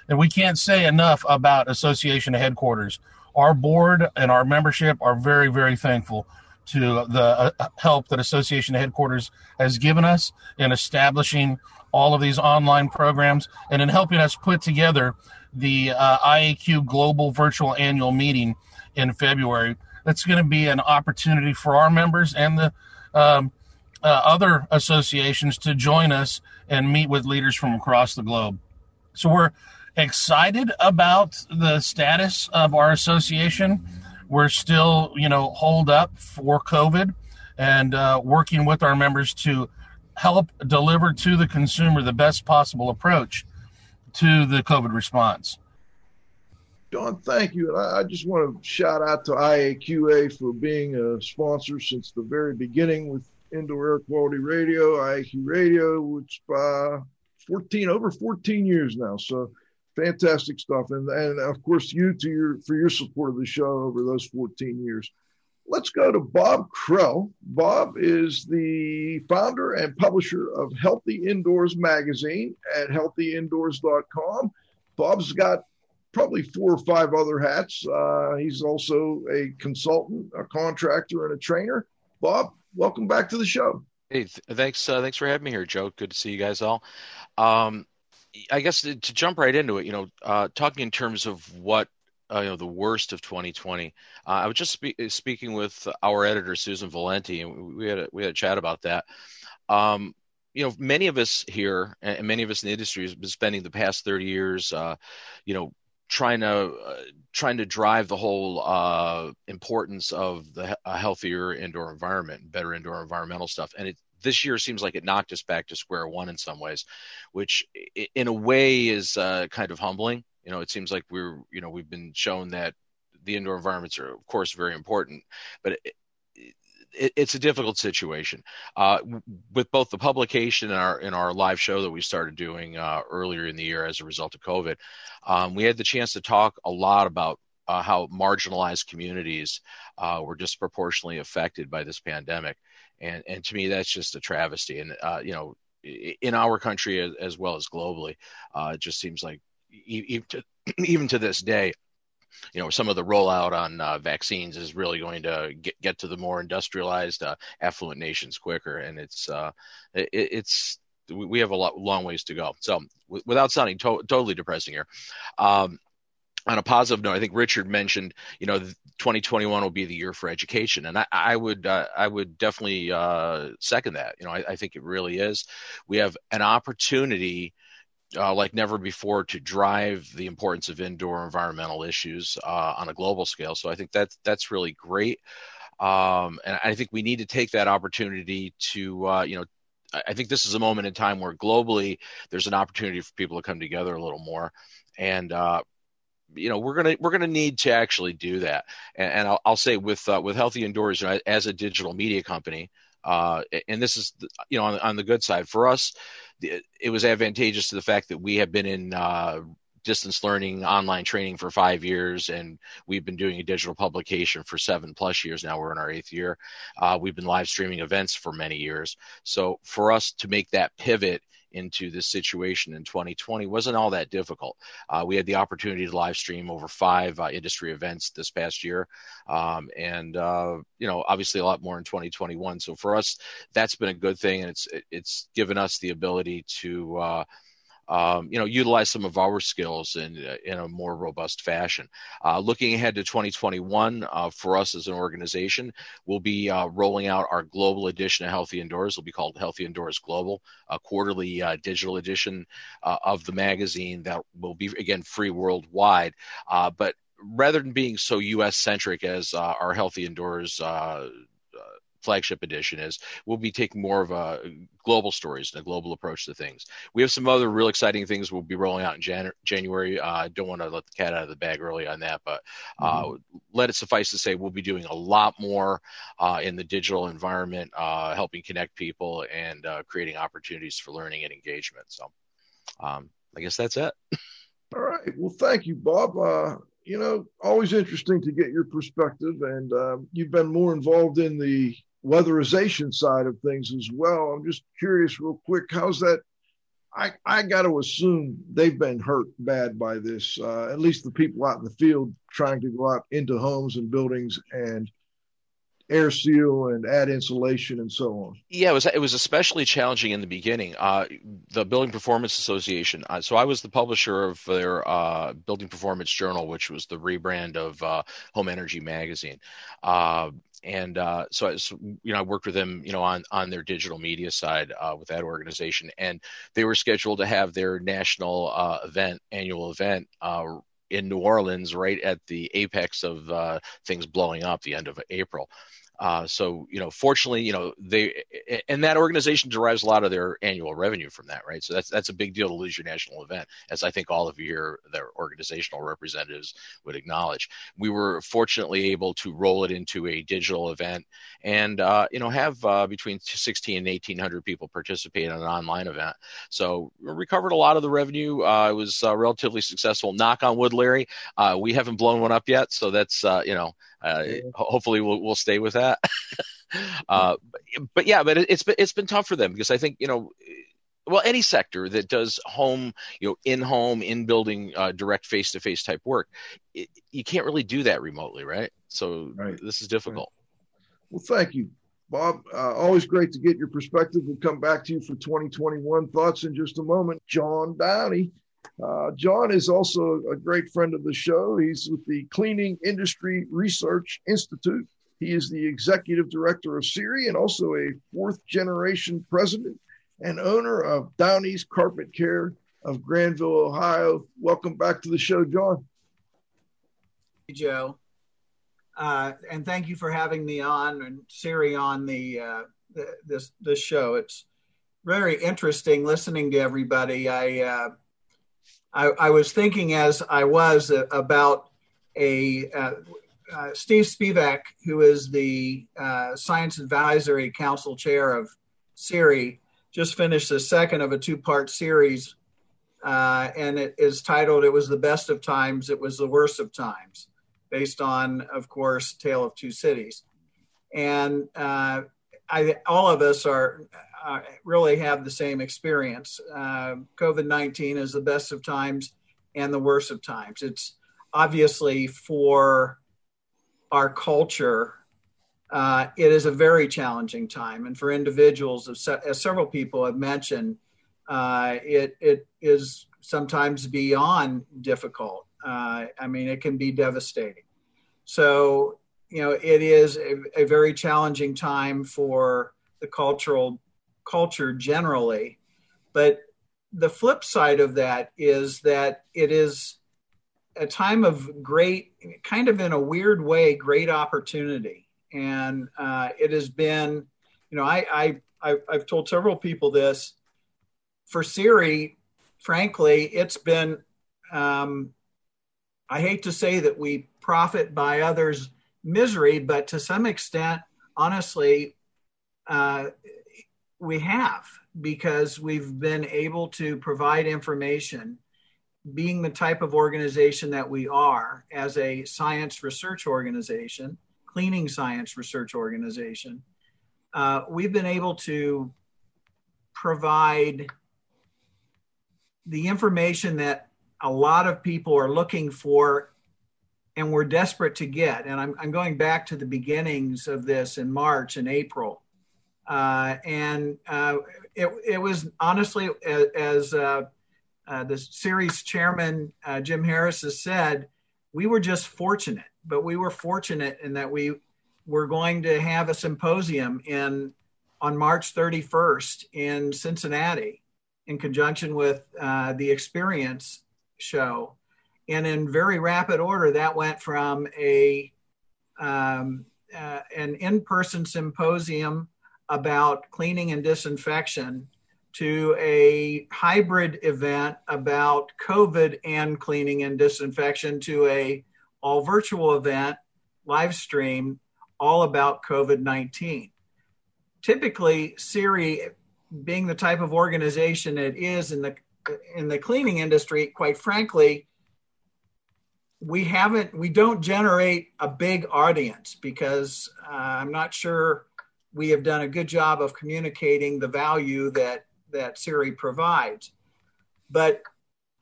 And we can't say enough about association headquarters. Our board and our membership are very, very thankful to the uh, help that association headquarters has given us in establishing all of these online programs and in helping us put together the uh, IAQ Global Virtual Annual Meeting in February. That's going to be an opportunity for our members and the um, uh, other associations to join us and meet with leaders from across the globe. So we're excited about the status of our association. We're still, you know, hold up for COVID and uh, working with our members to help deliver to the consumer the best possible approach to the COVID response. Don, thank you. And I, just want to shout out to IAQA for being a sponsor since the very beginning with Indoor Air Quality Radio, IAQ Radio, which by 14 over 14 years now. So fantastic stuff. And and of course you to your for your support of the show over those 14 years. Let's go to Bob Krell. Bob is the founder and publisher of Healthy Indoors magazine at healthyindoors.com. Bob's got probably four or five other hats. Uh, he's also a consultant, a contractor, and a trainer. Bob, welcome back to the show. Hey, th- thanks. Uh, thanks for having me here, Joe. Good to see you guys all. Um, I guess to, jump right into it, you know, uh, talking in terms of what uh, you know the worst of 2020. Uh, I was just spe- speaking with our editor Susan Valenti, and we had a, we had a chat about that. Um, you know, many of us here, and many of us in the industry, have been spending the past 30 years, uh, you know, trying to uh, trying to drive the whole uh, importance of the a healthier indoor environment, better indoor environmental stuff, and it this year seems like it knocked us back to square one in some ways, which in a way is uh, kind of humbling you know, it seems like we're, you know, we've been shown that the indoor environments are, of course, very important, but it, it, it's a difficult situation. Uh, with both the publication and our in our live show that we started doing uh, earlier in the year as a result of COVID, um, we had the chance to talk a lot about uh, how marginalized communities uh, were disproportionately affected by this pandemic, and and to me that's just a travesty. And uh, you know, in our country as, well as globally, uh, it just seems like even to, even to this day, you know, some of the rollout on uh, vaccines is really going to get, get to the more industrialized, uh, affluent nations quicker, and it's uh, it, it's we have a lot, long ways to go. So, w- without sounding to- totally depressing here, um, on a positive note, I think Richard mentioned, you know, 2021 will be the year for education, and I, I would uh, I would definitely uh, second that. You know, I, I, think it really is. We have an opportunity uh, like never before to drive the importance of indoor environmental issues uh, on a global scale. So I think that's that's really great, um, and I think we need to take that opportunity to uh, you know. I think this is a moment in time where globally there's an opportunity for people to come together a little more, and uh, you know we're gonna we're gonna need to actually do that. And, and I'll, I'll, say with uh, with Healthy Indoors, you know, as a digital media company, uh, and this is you know on, on the good side for us it was advantageous to the fact that we have been in uh, distance learning, online training for five years, and we've been doing a digital publication for seven plus years now. We're in our eighth year. Uh, we've been live streaming events for many years. So for us to make that pivot into this situation in 2020 wasn't all that difficult. Uh, we had the opportunity to live stream over five uh, industry events this past year, um, and uh, you know, obviously a lot more in 2021. So for us, that's been a good thing, and it's it's given us the ability to uh, um, you know, utilize some of our skills in in a more robust fashion. Uh, looking ahead to 2021, uh, for us as an organization, we'll be uh, rolling out our global edition of Healthy Indoors. It'll be called Healthy Indoors Global, a quarterly uh, digital edition uh, of the magazine that will be again free worldwide. Uh, but rather than being so U.S. centric as our Healthy Indoors flagship edition is we'll be taking more of a global stories and a global approach to things. We have some other real exciting things we'll be rolling out in Jan- January. Uh, I don't want to let the cat out of the bag early on that, but uh, mm-hmm. let it suffice to say we'll be doing a lot more uh, in the digital environment, uh, helping connect people and uh, creating opportunities for learning and engagement. So um, I guess that's it. All right. Well, thank you, Bob. Uh, you know, always interesting to get your perspective, and um, you've been more involved in the weatherization side of things as well. I'm just curious, real quick, how's that? I, I got to assume they've been hurt bad by this. Uh, at least the people out in the field trying to go out into homes and buildings and air seal and add insulation and so on. Yeah, it was it was especially challenging in the beginning. Uh, the Building Performance Association. Uh, so I was the publisher of their uh, Building Performance Journal, which was the rebrand of uh, Home Energy Magazine. Uh, and uh, so, I was, you know, I worked with them, you know, on on their digital media side with that organization, and they were scheduled to have their national event, annual event, in New Orleans, right at the apex of uh, things blowing up, the end of April. Uh, so you know, fortunately, you know they and that organization derives a lot of their annual revenue from that, right? So that's that's a big deal to lose your national event, as I think all of your their organizational representatives would acknowledge. We were fortunately able to roll it into a digital event, and uh, you know have uh, between 16 and 1800 people participate in an online event. So we recovered a lot of the revenue. Uh, it was uh, relatively successful. Knock on wood, Larry. Uh, we haven't blown one up yet, so that's you know uh, hopefully, we'll we'll stay with that. uh, but, but, yeah, but it, it's been it's been tough for them because I think you know, well, any sector that does home, you know, in home, in building, uh, direct face to face type work, it, you can't really do that remotely, right? So right. this is difficult. Well, thank you, Bob. Uh, always great to get your perspective. We'll come back to you for 2021 thoughts in just a moment. John Downey uh, John is also a great friend of the show. He's with the Cleaning Industry Research Institute. He is the executive director of CIRI and also a fourth generation president and owner of Downey's Carpet Care of Granville, Ohio. Welcome back to the show, John. Hey, Joe. Uh, and thank you for having me on and CIRI on the, uh, the, this this show. It's very interesting listening to everybody. I uh, I, I was thinking as I was about a uh, uh, Steve Spivak, who is the uh, Science Advisory Council Chair of CIRI, just finished the second of a two part series. Uh, and it is titled It Was the Best of Times, It Was the Worst of Times, based on, of course, Tale of Two Cities. And uh, I, all of us are uh, really have the same experience. Uh, COVID 19 is the best of times and the worst of times. It's obviously for our culture, uh, it is a very challenging time. And for individuals, as, several people have mentioned, uh, it, it is sometimes beyond difficult. Uh, I mean, it can be devastating. So, you know, it is a, a very challenging time for the cultural culture generally. But the flip side of that is that it is a time of great, kind of in a weird way, great opportunity. And uh, it has been, you know, I, I, I've told several people this. For CIRI frankly, it's been, um, I hate to say that we profit by others' misery, but to some extent, honestly, uh, we have because we've been able to provide information being the type of organization that we are as a science research organization, cleaning science research organization, uh, we've been able to provide the information that a lot of people are looking for and we're desperate to get. And I'm, I'm going back to the beginnings of this in March and April. Uh, and uh, it, it was honestly, as, as uh, uh the series chairman, uh, Jim Harris, has said, we were just fortunate, but we were fortunate in that we were going to have a symposium in on March 31st in Cincinnati in conjunction with uh, the Experience show. And in very rapid order, that went from a um, uh, an in-person symposium about cleaning and disinfection to a hybrid event about COVID and cleaning and disinfection to a all virtual event live stream all about COVID 19. Typically, CIRI being the type of organization it is in the in the cleaning industry, quite frankly, we haven't we don't generate a big audience because uh, I'm not sure we have done a good job of communicating the value that that CIRI provides. But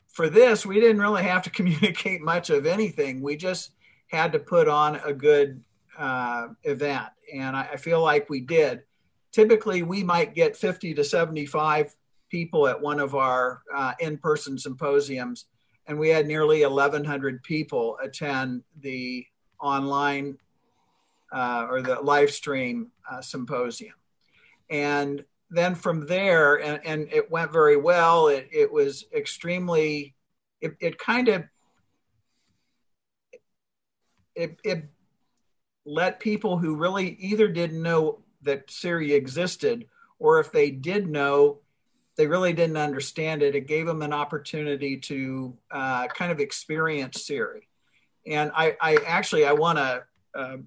for this, we didn't really have to communicate much of anything. We just had to put on a good uh, event, and I, I feel like we did typically we might get 50 to 75 people at one of our uh, in-person symposiums and we had nearly 1100 people attend the online uh, or the live stream uh, symposium. And then from there and, and it went very well. It, it was extremely it, it kind of it, it let people who really either didn't know that CIRI existed, or if they did know, they really didn't understand it. It gave them an opportunity to uh, kind of experience CIRI. And I, I actually, I want to, uh,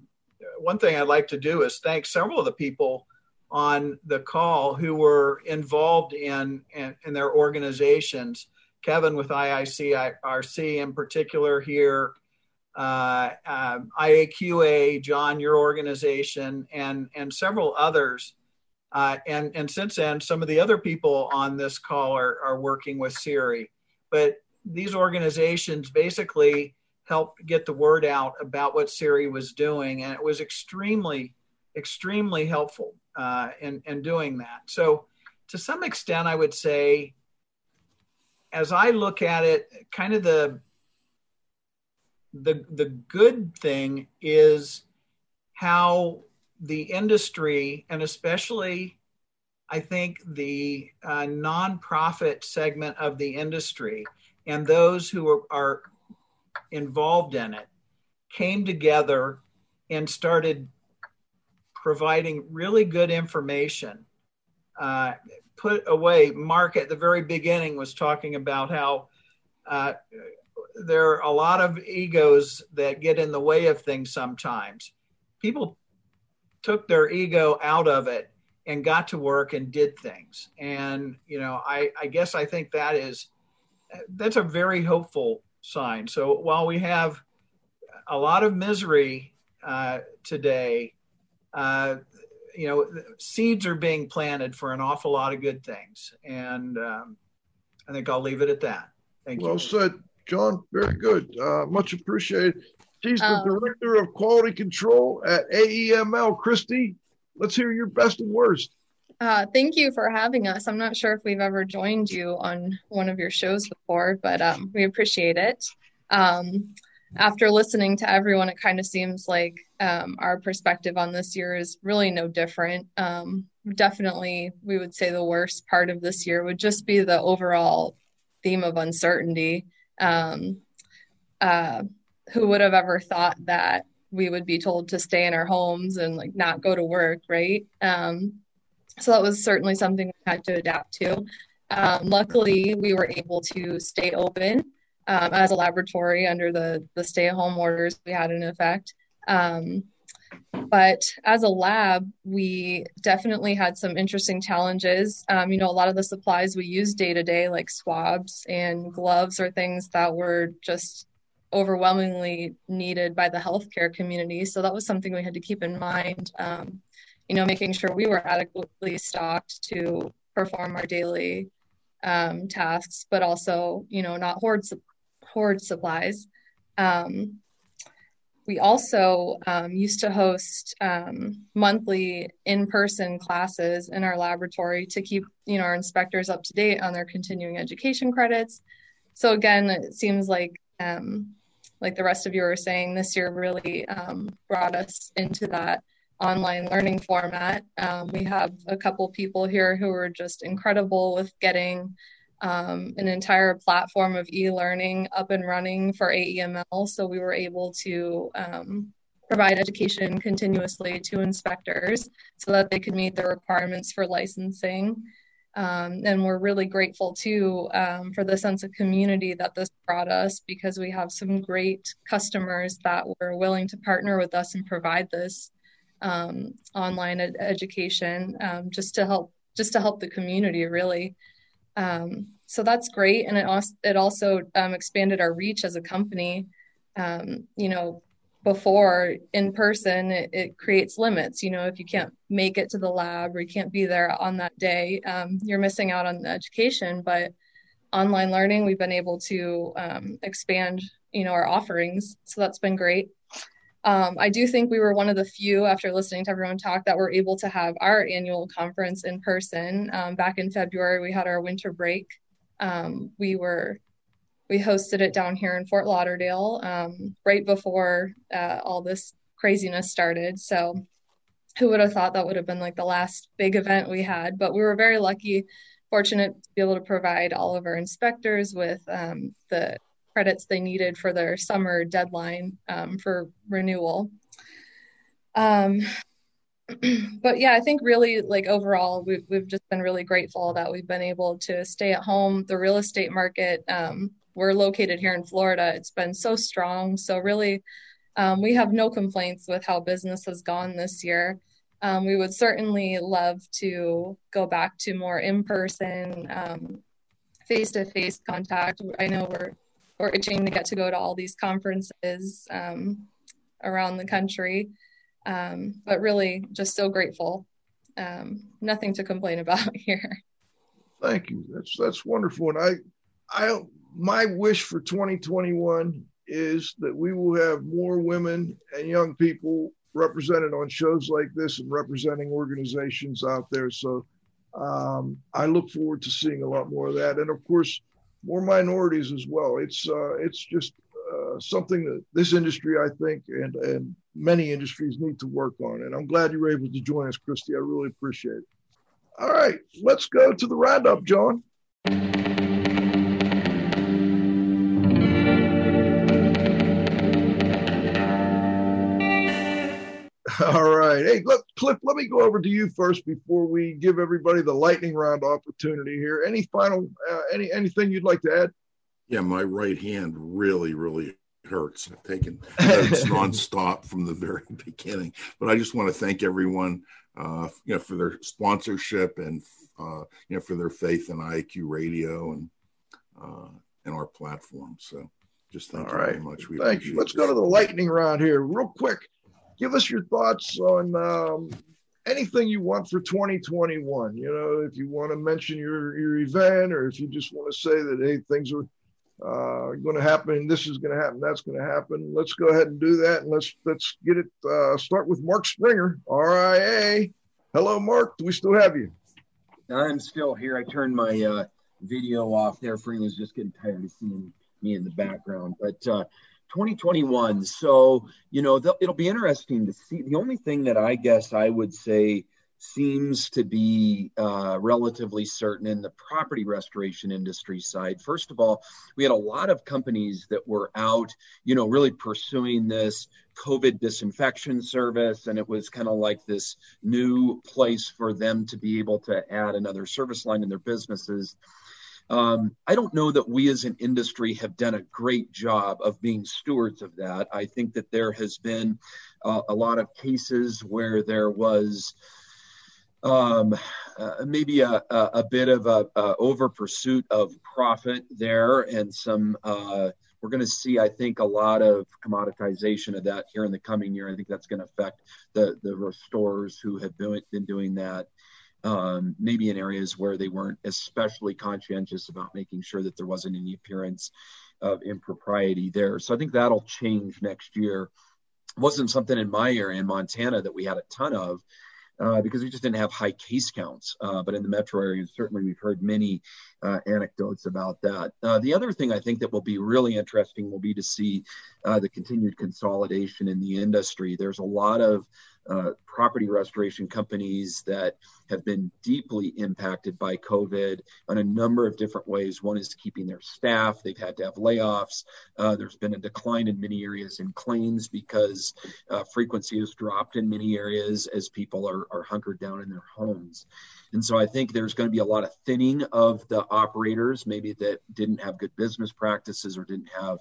one thing I'd like to do is thank several of the people on the call who were involved in, in, in their organizations. Kevin with IICRC in particular here, uh, uh, IAQA, John, your organization, and and several others. Uh, and and since then, some of the other people on this call are, are working with CIRI. But these organizations basically helped get the word out about what CIRI was doing, and it was extremely, extremely helpful uh, in in doing that. So, to some extent, I would say, as I look at it, kind of the the the good thing is how the industry and especially I think the uh, nonprofit segment of the industry and those who are, are involved in it came together and started providing really good information. Uh, put away, Mark at the very beginning was talking about how uh, there are a lot of egos that get in the way of things sometimes. People took their ego out of it and got to work and did things. And, you know, I, I guess I think that is, that's a very hopeful sign. So while we have a lot of misery uh, today, uh, you know, seeds are being planted for an awful lot of good things. And um, I think I'll leave it at that. Thank well you. Well said. John, very good. Uh, much appreciated. She's the um, director of quality control at AEML. Christy, let's hear your best and worst. Uh, thank you for having us. I'm not sure if we've ever joined you on one of your shows before, but um, we appreciate it. Um, after listening to everyone, it kind of seems like um, our perspective on this year is really no different. Um, definitely, we would say the worst part of this year would just be the overall theme of uncertainty. Um, uh, who would have ever thought that we would be told to stay in our homes and like not go to work, right? Um, so that was certainly something we had to adapt to. Um, luckily, we were able to stay open um, as a laboratory under the the stay at home orders we had in effect. Um, but as a lab, we definitely had some interesting challenges. Um, you know, a lot of the supplies we use day to day, like swabs and gloves, are things that were just overwhelmingly needed by the healthcare community. So that was something we had to keep in mind. Um, you know, making sure we were adequately stocked to perform our daily um, tasks, but also, you know, not hoard hoard supplies. Um, we also um, used to host um, monthly in-person classes in our laboratory to keep you know our inspectors up to date on their continuing education credits so again it seems like um, like the rest of you are saying this year really um, brought us into that online learning format um, we have a couple people here who are just incredible with getting um, an entire platform of e-learning up and running for AEML. So we were able to um, provide education continuously to inspectors so that they could meet the requirements for licensing. Um, and we're really grateful too um, for the sense of community that this brought us because we have some great customers that were willing to partner with us and provide this um, online ed- education um, just to help just to help the community really. Um, so that's great, and it also it also um, expanded our reach as a company. You know, before in person, it, it, creates limits. You know, if you can't make it to the lab or you can't be there on that day, um, you're missing out on the education. But online learning, we've been able to um, expand, you know, our offerings. So that's been great. Um, I do think we were one of the few, after listening to everyone talk, that were able to have our annual conference in person. Um, back in February, we had our winter break. Um, we were we hosted it down here in Fort Lauderdale um, right before uh, all this craziness started. So, who would have thought that would have been like the last big event we had? But we were very lucky, fortunate to be able to provide all of our inspectors with um, the credits they needed for their summer deadline um, for renewal. Um, but yeah, I think really like overall, we've, we've just been really grateful that we've been able to stay at home. The real estate market, um, we're located here in Florida. It's been so strong. So really, um, we have no complaints with how business has gone this year. Um, we would certainly love to go back to more in-person, face-to-face contact. I know we're or itching to get to go to all these conferences um, around the country. Um, but really, just so grateful. Um, nothing to complain about here. Thank you. That's that's wonderful. And I, I, my wish for 2021 is that we will have more women and young people represented on shows like this and representing organizations out there. So um, I look forward to seeing a lot more of that. And of course, more minorities as well. It's uh, it's just uh, something that this industry, I think, and and many industries need to work on. And I'm glad you were able to join us, Christy. I really appreciate it. All right, let's go to the roundup, John. All right. Hey, look, Cliff, let me go over to you first before we give everybody the lightning round opportunity here. Any final, uh, any anything you'd like to add? Yeah, my right hand really, really hurts. I've taken notes nonstop from the very beginning. But I just want to thank everyone, uh, you know, for their sponsorship and uh, you know for their faith in IAQ Radio and uh, and our platform. So, just thank All you right. very much. We thank you. Let's this. go to the lightning round here, real quick give us your thoughts on um, anything you want for 2021. You know, if you want to mention your your event, or if you just want to say that hey, things are uh, going to happen, this is going to happen, that's going to happen. Let's go ahead and do that, and let's let's get it. Uh, start with Mark Springer, RIA. Hello, Mark. Do we still have you? I'm still here. I turned my uh, video off there. Frank was just getting tired of seeing me in the background, but uh, 2021. So, you know, it'll be interesting to see. The only thing that I guess I would say seems to be uh, relatively certain in the property restoration industry side. First of all, we had a lot of companies that were out, you know, really pursuing this COVID disinfection service. And it was kind of like this new place for them to be able to add another service line in their businesses Um, I don't know that we as an industry have done a great job of being stewards of that. I think that there has been uh, a lot of cases where there was um, uh, maybe a, a, a, bit of a, a, over pursuit of profit there and some uh, we're going to see i think a lot of commoditization of that here in the coming year i think that's going to affect the the restorers who have been, been doing that um, maybe in areas where they weren't especially conscientious about making sure that there wasn't any appearance of impropriety there so i think that'll change next year it wasn't something in my area in montana that we had a ton of uh, because we just didn't have high case counts. Uh, but in the metro area, certainly we've heard many uh, anecdotes about that. Uh, the other thing I think that will be really interesting will be to see uh, the continued consolidation in the industry. There's a lot of uh, property restoration companies that have been deeply impacted by COVID in a number of different ways. One is keeping their staff, they've had to have layoffs. Uh, there's been a decline in many areas in claims because uh, frequency has dropped in many areas as people are, are hunkered down in their homes. And so I think there's going to be a lot of thinning of the operators, maybe that didn't have good business practices or didn't have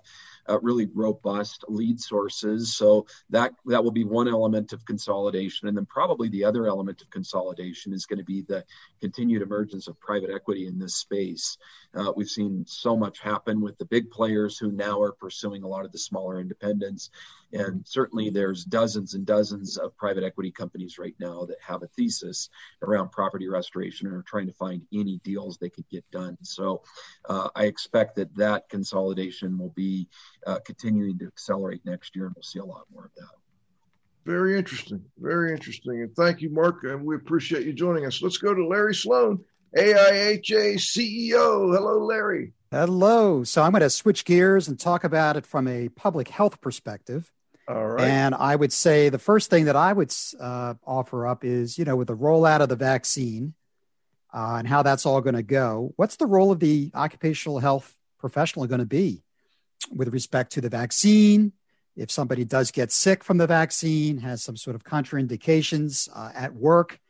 uh, really robust lead sources. So that that will be one element of consolidation, and then probably the other element of consolidation is going to be the continued emergence of private equity in this space. Uh, we've seen so much happen with the big players who now are pursuing a lot of the smaller independents, and certainly there's dozens and dozens of private equity companies right now that have a thesis around property restoration and are trying to find any deals they could get done. So uh, I expect that that consolidation will be uh, continuing to accelerate next year, and we'll see a lot more of that. Very interesting. Very interesting. And thank you, Mark. And we appreciate you joining us. Let's go to Larry Sloan, AIHA CEO. Hello, Larry. Hello. So I'm going to switch gears and talk about it from a public health perspective. All right. And I would say the first thing that I would uh, offer up is, you know, with the rollout of the vaccine uh, and how that's all going to go, what's the role of the occupational health professional going to be? With respect to the vaccine. If somebody does get sick from the vaccine, has some sort of contraindications uh, at work,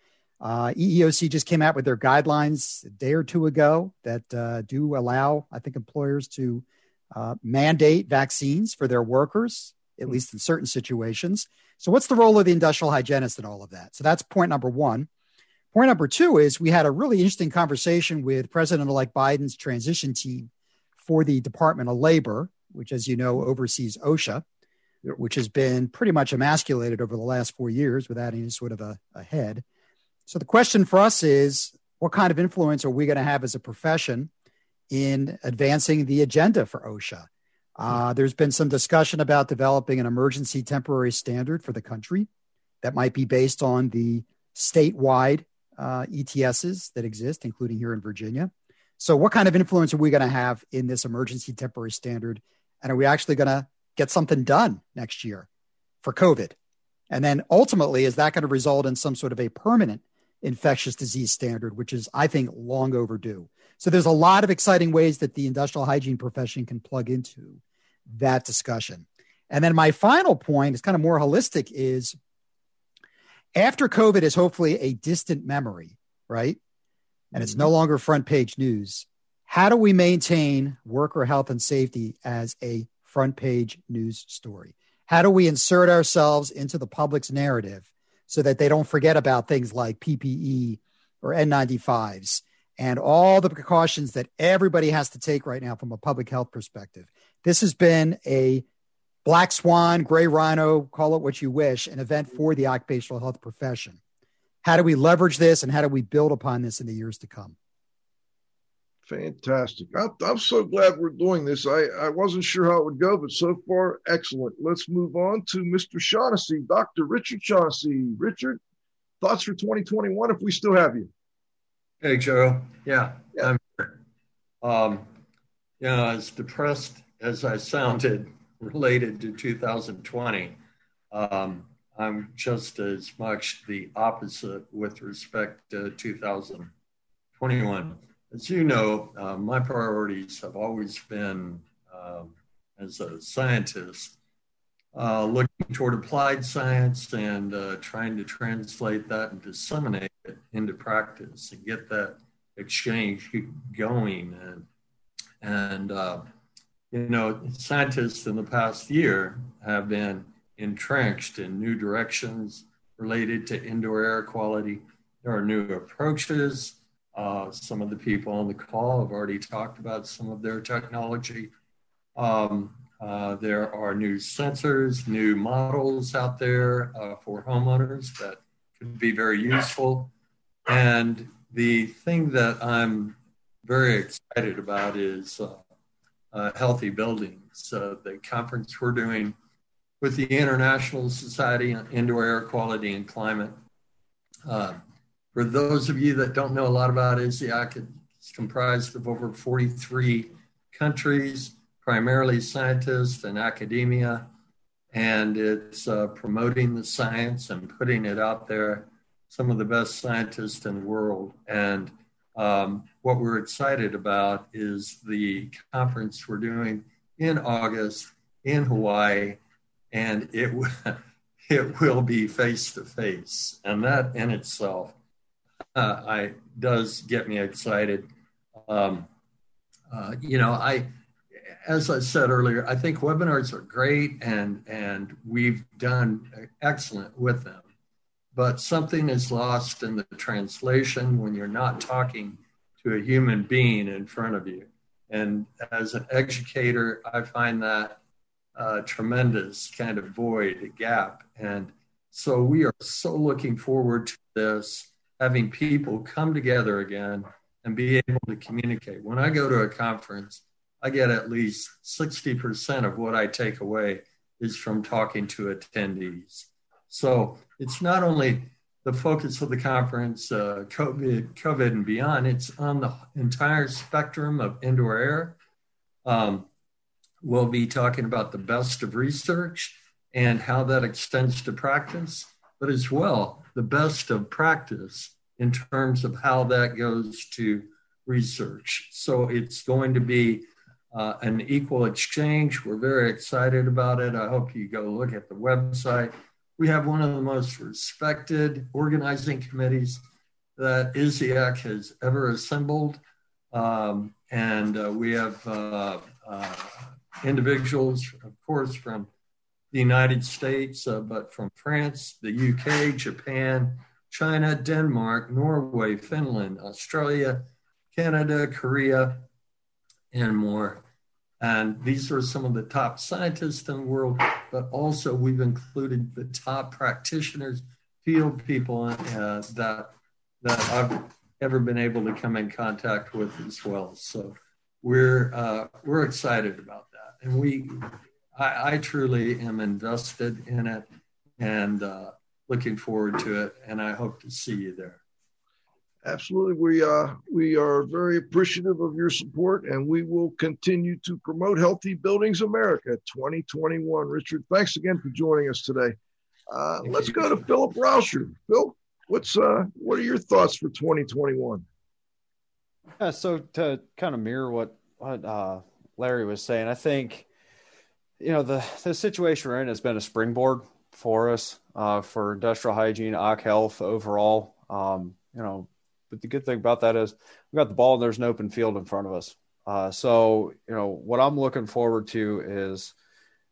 uh, EEOC just came out with their guidelines a day or two ago that uh, do allow, I think, employers to uh, mandate vaccines for their workers, at mm-hmm. least in certain situations. So, what's the role of the industrial hygienist in all of that? So, that's point number one. Point number two is we had a really interesting conversation with President elect Biden's transition team for the Department of Labor which, as you know, oversees OSHA, which has been pretty much emasculated over the last four years without any sort of a, a head. So the question for us is what kind of influence are we going to have as a profession in advancing the agenda for OSHA? Uh, there's been some discussion about developing an emergency temporary standard for the country that might be based on the statewide uh, ETSs that exist, including here in Virginia. So, what kind of influence are we going to have in this emergency temporary standard and are we actually going to get something done next year for COVID? And then ultimately, is that going to result in some sort of a permanent infectious disease standard, which is, I think, long overdue? So there's a lot of exciting ways that the industrial hygiene profession can plug into that discussion. And then my final point is kind of more holistic is after COVID is hopefully a distant memory, right? And it's no mm-hmm. longer front page news how do we maintain worker health and safety as a front page news story? How do we insert ourselves into the public's narrative so that they don't forget about things like PPE or N95s and all the precautions that everybody has to take right now from a public health perspective? This has been a black swan, gray rhino, call it what you wish, an event for the occupational health profession. How do we leverage this and how do we build upon this in the years to come? Fantastic. I'm, I'm so glad we're doing this. I, I wasn't sure how it would go, but so far, excellent. Let's move on to Mr. Shaughnessy, Dr. Richard Shaughnessy. Richard, thoughts for 2021 if we still have you? Hey, Joe. Yeah, yeah. I'm here. Um, you know, as depressed as I sounded related to 2020, um, I'm just as much the opposite with respect to 2021 as you know, uh, my priorities have always been, um, as a scientist, uh, looking toward applied science and uh, trying to translate that and disseminate it into practice and get that exchange going. And, and uh, you know, scientists in the past year have been entrenched in new directions related to indoor air quality. There are new approaches. Uh, some of the people on the call have already talked about some of their technology. Um, uh, there are new sensors, new models out there uh, for homeowners that could be very useful. And the thing that I'm very excited about is uh, uh healthy buildings. the conference we're doing with the International Society on Indoor Air Quality and Climate. For those of you that don't know a lot about ISIAQ, it's comprised of over 43 countries, primarily scientists and academia, and it's uh, promoting the science and putting it out there. Some of the best scientists in the world. And um, what we're excited about is the conference we're doing in August in Hawaii and it it will be face to face, and that in itself, uh, I does get me excited. Um, uh, you know, I as I said earlier, I think webinars are great, and and we've done excellent with them. But something is lost in the translation when you're not talking to a human being in front of you. And as an educator, I find that uh, tremendous kind of void, a gap. And so we are so looking forward to this, having people come together again and be able to communicate. When I go to a conference, I get at least 60% of what I take away is from talking to attendees. So it's not only the focus of the conference, uh, COVID, COVID and beyond, it's on the entire spectrum of indoor air. Um, We'll be talking about the best of research and how that extends to practice, but as well, the best of practice in terms of how that goes to research. So it's going to be uh, an equal exchange. We're very excited about it. I hope you go look at the website. We have one of the most respected organizing committees that ISIAQ has ever assembled. Um, and uh, we have uh, uh individuals, of course, from the United States, uh, but from France, the UK, Japan, China, Denmark, Norway, Finland, Australia, Canada, Korea, and more. And these are some of the top scientists in the world, but also we've included the top practitioners, field people uh, that that I've ever been able to come in contact with as well. So we're uh, we're excited about that. and we, I, I truly am invested in it and uh, looking forward to it. And I hope to see you there. Absolutely, we uh, we are very appreciative of your support, and we will continue to promote Healthy Buildings America 2021. Richard, thanks again for joining us today. Uh, let's go to Philip Rauscher. Phil, what's uh, what are your thoughts for 2021? Yeah, so to kind of mirror what what uh, Larry was saying. I think, you know, the, the situation we're in has been a springboard for us uh, for industrial hygiene, OC health overall. Um, you know, but the good thing about that is we've got the ball and there's an open field in front of us. Uh, so, you know, what I'm looking forward to is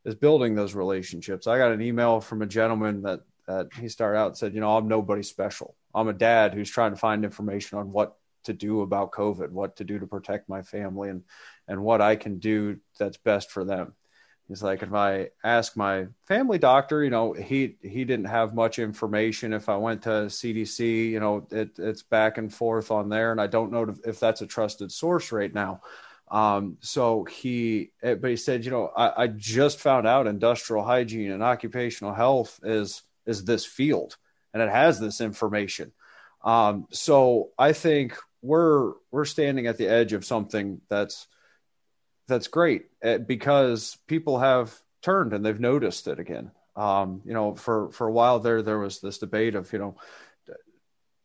is building those relationships. I got an email from a gentleman that that he started out and said, you know, I'm nobody special. I'm a dad who's trying to find information on what to do about COVID, what to do to protect my family, and and what I can do that's best for them. He's like, if I ask my family doctor, you know, he he didn't have much information. If I went to CDC, you know, it, it's back and forth on there, and I don't know if that's a trusted source right now. Um, so he, but he said, you know, I, I just found out industrial hygiene and occupational health is is this field, and it has this information. Um, so I think we're we're standing at the edge of something that's that's great eh, because people have turned and they've noticed it again. Um, you know, for for a while there, there was this debate of you know,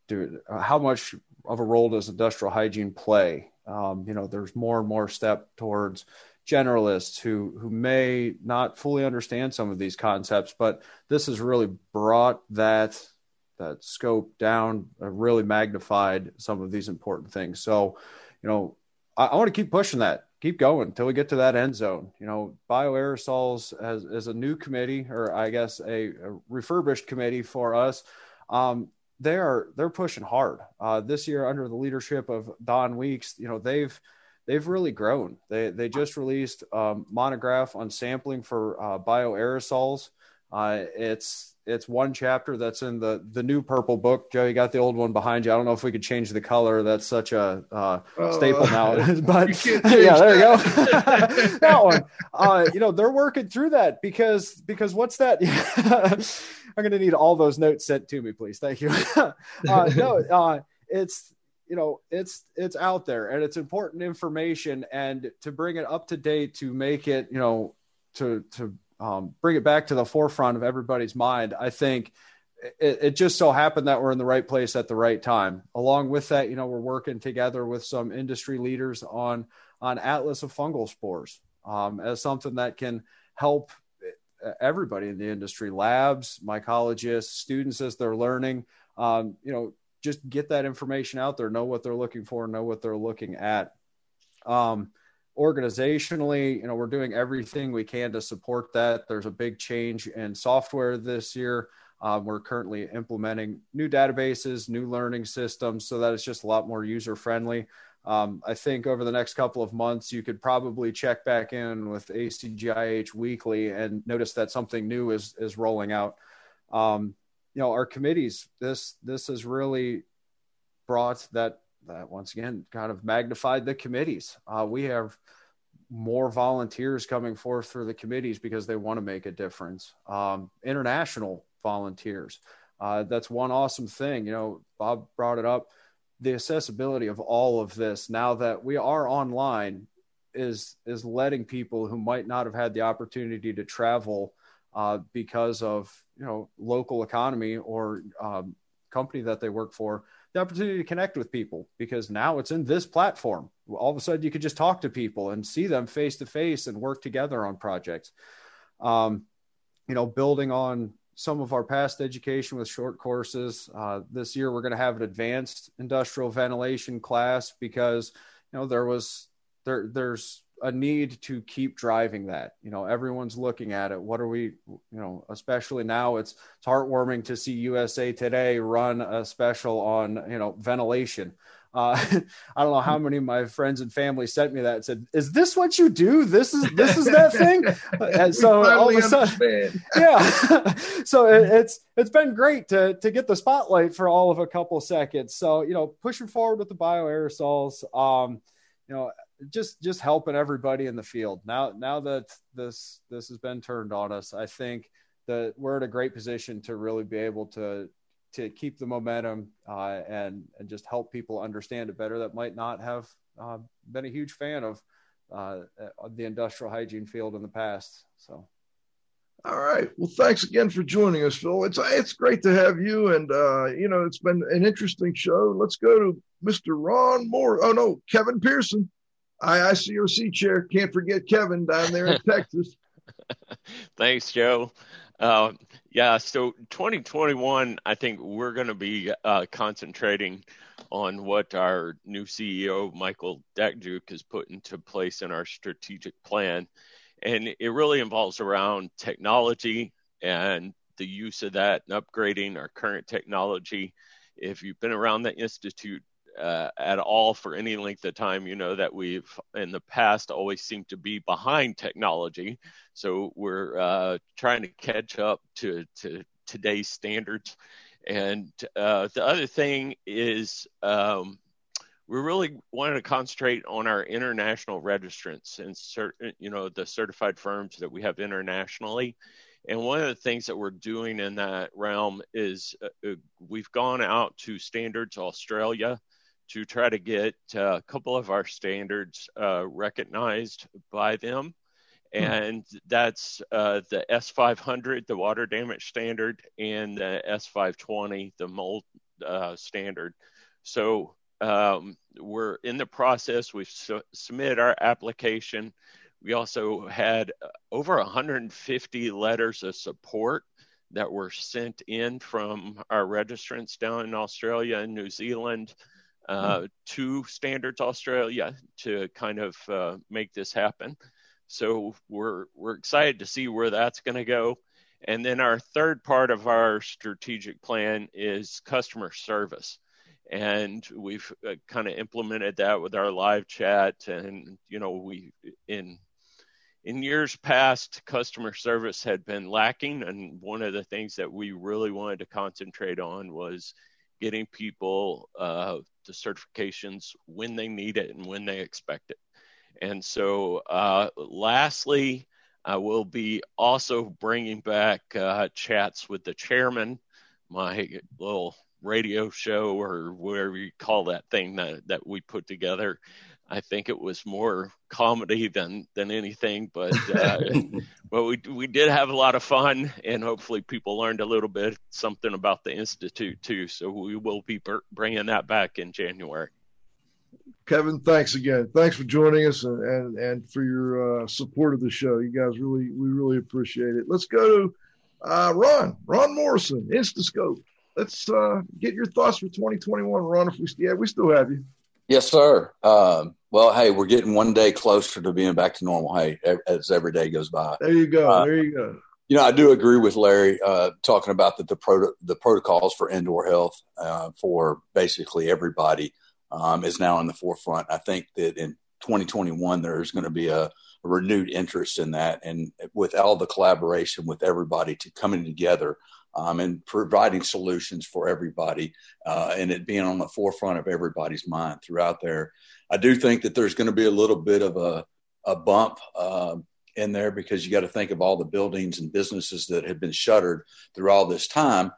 do how much of a role does industrial hygiene play? Um, you know, there's more and more step towards generalists who who may not fully understand some of these concepts, but this has really brought that that scoped down, uh, really magnified some of these important things. So, you know, I, I want to keep pushing that, keep going until we get to that end zone. You know, bioaerosols as, as a new committee, or I guess a, a refurbished committee for us. Um, they are they're pushing hard uh, this year under the leadership of Don Weeks. You know, they've they've really grown. They they just released a monograph on sampling for uh, bioaerosols. Uh, it's it's one chapter that's in the the new purple book. Joe, you got the old one behind you. I don't know if we could change the color. That's such a uh, oh, staple now. but yeah, there you go. that one. Uh, you know, they're working through that because because what's that? I'm going to need all those notes sent to me, please. Thank you. uh, no, uh, it's you know it's it's out there and it's important information and to bring it up to date to make it you know to to um, bring it back to the forefront of everybody's mind, I think it, it, just so happened that we're in the right place at the right time. Along with that, you know, we're working together with some industry leaders on on Atlas of fungal spores um, as something that can help everybody in the industry, labs, mycologists, students as they're learning. Um, you know, just get that information out there, know what they're looking for, know what they're looking at. Um, organizationally, you know, we're doing everything we can to support that. There's a big change in software this year. Um, we're currently implementing new databases, new learning systems, so that it's just a lot more user friendly. Um, I think over the next couple of months, you could probably check back in with ACGIH weekly and notice that something new is is rolling out. Um, you know, our committees. This this has really brought that that once again kind of magnified the committees. Uh, we have more volunteers coming forth through the committees because they want to make a difference. Um, international volunteers. Uh, that's one awesome thing. You know, Bob brought it up. The accessibility of all of this now that we are online is is letting people who might not have had the opportunity to travel uh, because of you know local economy or um, company that they work for the opportunity to connect with people because now it's in this platform. All of a sudden, you could just talk to people and see them face to face and work together on projects. Um, you know, building on some of our past education with short courses. Uh, this year, we're going to have an advanced industrial ventilation class because you know there was there there's a need to keep driving that. You know, everyone's looking at it. What are we, you know, especially now it's it's heartwarming to see USA Today run a special on, you know, ventilation. Uh, I don't know how many of my friends and family sent me that and said, "Is this what you do? This is this is that thing." And so all of a sudden, yeah. so it, it's it's been great to to get the spotlight for all of a couple seconds. So you know, pushing forward with the bioaerosols. Um, you know, just just helping everybody in the field. Now now that this this has been turned on us, I think that we're in a great position to really be able to to keep the momentum uh, and and just help people understand it better that might not have uh, been a huge fan of uh, the industrial hygiene field in the past. So. All right. Well, thanks again for joining us, Phil. It's it's great to have you, and uh, you know it's been an interesting show. Let's go to Mr. Ron Moore. Oh no, Kevin Pearson. IICRC chair. Can't forget Kevin down there in Texas. Thanks, Joe. Uh, yeah, so 2021, I think we're going to be uh, concentrating on what our new CEO, Michael Dakjuk, has put into place in our strategic plan. And it really involves around technology and the use of that and upgrading our current technology. If you've been around the Institute uh, at all for any length of time, you know that we've in the past always seemed to be behind technology. So we're uh, trying to catch up to, to today's standards. And uh, the other thing is um, we really wanted to concentrate on our international registrants and certain, you know, the certified firms that we have internationally. And one of the things that we're doing in that realm is uh, uh we've gone out to Standards Australia to try to get uh, a couple of our standards uh, recognized by them. Hmm. And that's uh, the S500, the water damage standard, and the S520, the mold uh, standard. So um, we're in the process. We've su- submitted our application. We also had over 150 letters of support that were sent in from our registrants down in Australia and New Zealand uh, mm-hmm. to Standards Australia to kind of uh, make this happen. So we're we're excited to see where that's going to go. And then our third part of our strategic plan is customer service. And we've uh, kind of implemented that with our live chat. And, you know, we, in, in years past, customer service had been lacking. And one of the things that we really wanted to concentrate on was getting people uh, the certifications when they need it and when they expect it. And so, uh, lastly, I will be also bringing back uh, chats with the chairman, my little radio show or whatever you call that thing that, that we put together. I think it was more comedy than than anything, but uh, but we we did have a lot of fun, and hopefully people learned a little bit something about the institute too. So we will be bringing that back in January. Kevin, thanks again. Thanks for joining us and and, and for your uh, support of the show. You guys really we really appreciate it. Let's go to uh, Ron Ron Morrison, Instascope. Let's uh, get your thoughts for 2021, Ron. If we yeah we still have you. Yes, sir. Um, well, hey, we're getting one day closer to being back to normal. Hey, as every day goes by. There you go. Uh, there you go. You know, I do agree with Larry uh, talking about the the, pro- the protocols for indoor health uh, for basically everybody um, is now in the forefront. I think that in 2021 there's going to be a, a, renewed interest in that, and with all the collaboration with everybody to coming together um, and providing solutions for everybody, uh, and it being on the forefront of everybody's mind throughout there. I do think that there's going to be a little bit of a, a bump. Uh, in there because you got to think of all the buildings and businesses that have been shuttered through all this time.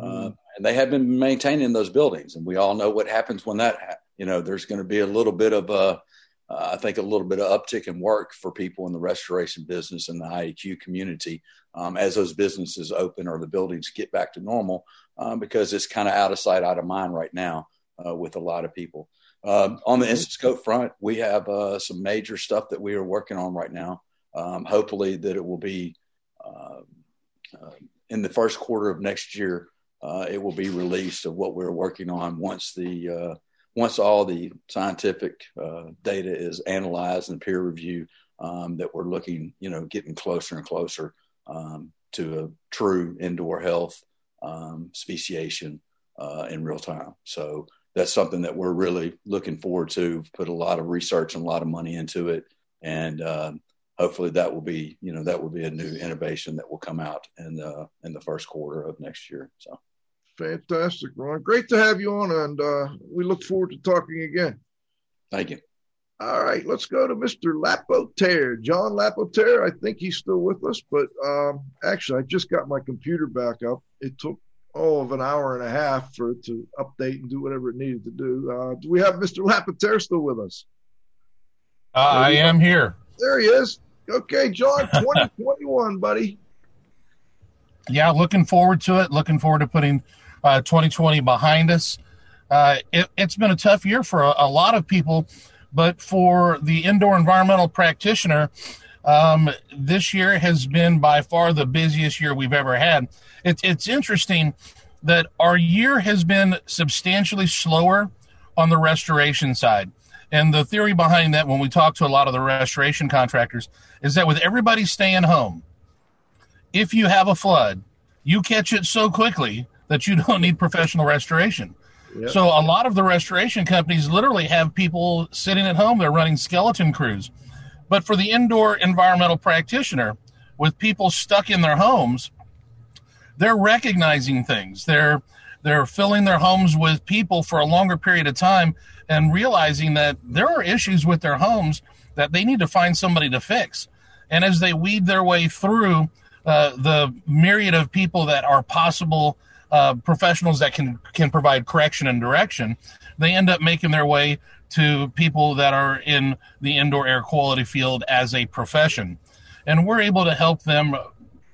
Uh, mm-hmm and they have been maintaining those buildings. And we all know what happens when that, happens. you know, there's going to be a little bit of a, uh, I think a little bit of uptick in work for people in the restoration business and the IAQ community um, as those businesses open or the buildings get back to normal um, because it's kind of out of sight, out of mind right now uh, with a lot of people. Um, on the Instascope front, we have uh, some major stuff that we are working on right now. Um, hopefully, that it will be uh, uh, in the first quarter of next year uh, it will be released of what we're working on once the once all the scientific uh, data is analyzed and peer reviewed. Um, that we're looking, you know, getting closer and closer um, to a true indoor health um, speciation uh, in real time. So that's something that we're really looking forward to. Put a lot of research and a lot of money into it, and um, hopefully that will be you know that will be a new innovation that will come out in the in the first quarter of next year so fantastic ron. Great to have you on and uh, we look forward to talking again. Thank you. All right let's go to mr Lapotaire. John Lapotaire i think he's still with us but um, actually i just got my computer back up. It took all of an hour and a half for it to update and do whatever it needed to do. Uh, do we have mr Lapotaire still with us? Uh, i am here. There he is. Okay, John, 2021, buddy. Yeah, looking forward to it. Looking forward to putting uh, 2020 behind us. Uh, it, has been a tough year for a, a, lot of people, but for the indoor environmental practitioner, um, this year has been by far the busiest year we've ever had. It, it's interesting that our year has been substantially slower on the restoration side. And the theory behind that, when we talk to a lot of the restoration contractors, is that with everybody staying home, if you have a flood, you catch it so quickly that you don't need professional restoration. Yep. So a lot of the restoration companies literally have people sitting at home, they're running skeleton crews. But for the indoor environmental practitioner, with people stuck in their homes, they're recognizing things. They're they're filling their homes with people for a longer period of time and realizing that there are issues with their homes that they need to find somebody to fix. And as they weed their way through uh, the myriad of people that are possible uh, professionals that can can provide correction and direction, they end up making their way to people that are in the indoor air quality field as a profession, and we're able to help them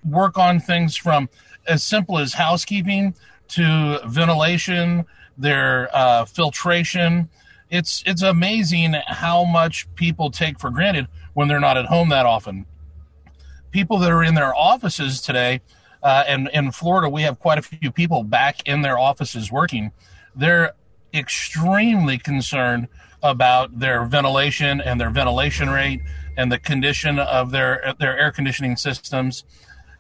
work on things from as simple as housekeeping to ventilation, their uh, filtration, it's it's amazing how much people take for granted when they're not at home that often. People that are in their offices today, uh, and in Florida, we have quite a few people back in their offices working. They're extremely concerned about their ventilation and their ventilation rate and the condition of their their air conditioning systems.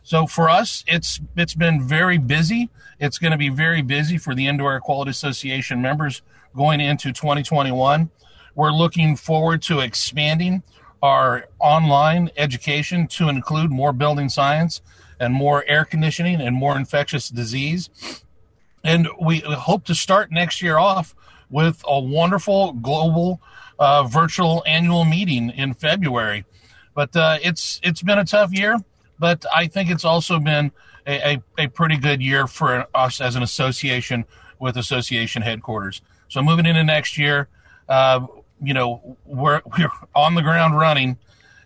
So for us, it's it's been very busy. It's going to be very busy for the Indoor Air Quality Association members going into 2021. We're looking forward to expanding our online education to include more building science and more air conditioning and more infectious disease. And we hope to start next year off with a wonderful global uh, virtual annual meeting in February. But uh, it's it's been a tough year, but I think it's also been a, a, a, pretty good year for us as an association with association headquarters. So moving into next year, uh, you know, we're we're on the ground running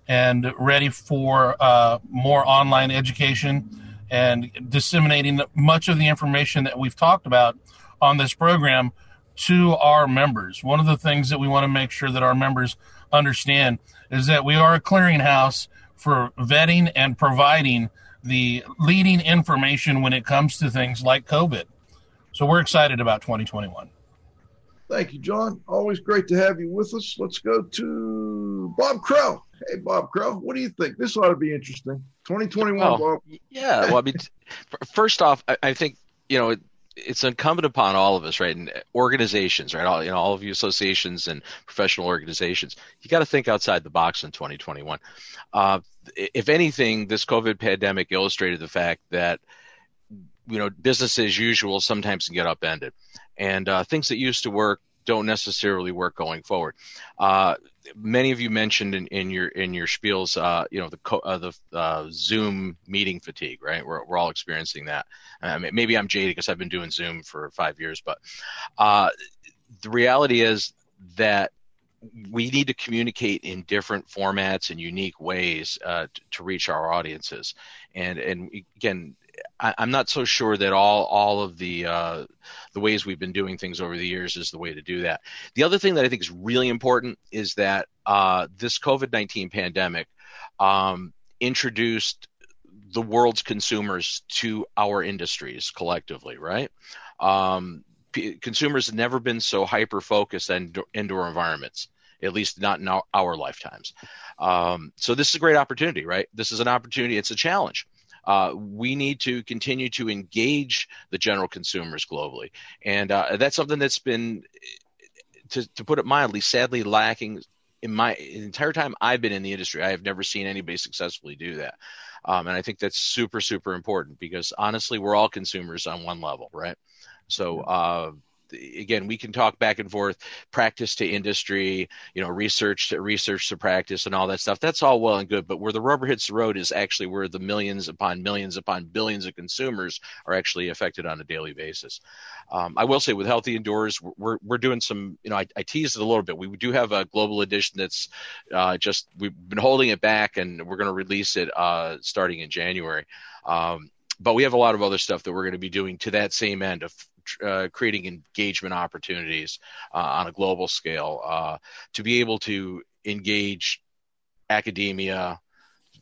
and ready for uh, more online education and disseminating much of the information that we've talked about on this program to our members. One of the things that we want to make sure that our members understand is that we are a clearinghouse for vetting and providing the leading information when it comes to things like COVID. So we're excited about 2021. Thank you, John. Always great to have you with us. Let's go to Bob Krell. Hey, Bob Krell, what do you think? This ought to be interesting. 2021, oh, Bob. Yeah. Well, I mean, first off, I, I think, you know, it's incumbent upon all of us, right? And organizations, right? All you know, all of you associations and professional organizations, you got to think outside the box in 2021. Uh, if anything, this COVID pandemic illustrated the fact that you know business as usual sometimes can get upended, and uh, things that used to work don't necessarily work going forward. Uh, many of you mentioned in, in your in your spiels, uh, you know, the uh, the uh, Zoom meeting fatigue, right? We're we're all experiencing that. I mean, maybe I'm jaded because I've been doing Zoom for five years, but uh, the reality is that we need to communicate in different formats and unique ways uh, to, to reach our audiences. And and again, I, am not so sure that all all of the uh, the ways we've been doing things over the years is the way to do that. The other thing that I think is really important is that uh, this COVID nineteen pandemic um, introduced the world's consumers to our industries collectively, right? Um, p- consumers have never been so hyper focused on indoor environments at least not in our, our lifetimes. Um, so this is a great opportunity, right? This is an opportunity. It's a challenge uh, we need to continue to engage the general consumers globally. And uh, that's something that's been, to, to put it mildly, sadly lacking in my entire time I've been in the industry. I have never seen anybody successfully do that. Um, and I think that's super, super important because honestly, we're all consumers on one level, right? So, uh, again, we can talk back and forth, practice to industry, you know, research to research to practice and all that stuff. That's all well and good, but where the rubber hits the road is actually where the millions upon millions upon billions of consumers are actually affected on a daily basis. Um, I will say with Healthy Indoors, we're we're doing some, you know, I, I teased it a little bit. We do have a global edition that's uh, just we've been holding it back, and we're going to release it uh, starting in January. Um, but we have a lot of other stuff that we're going to be doing to that same end of uh, creating engagement opportunities uh, on a global scale uh, to be able to engage academia,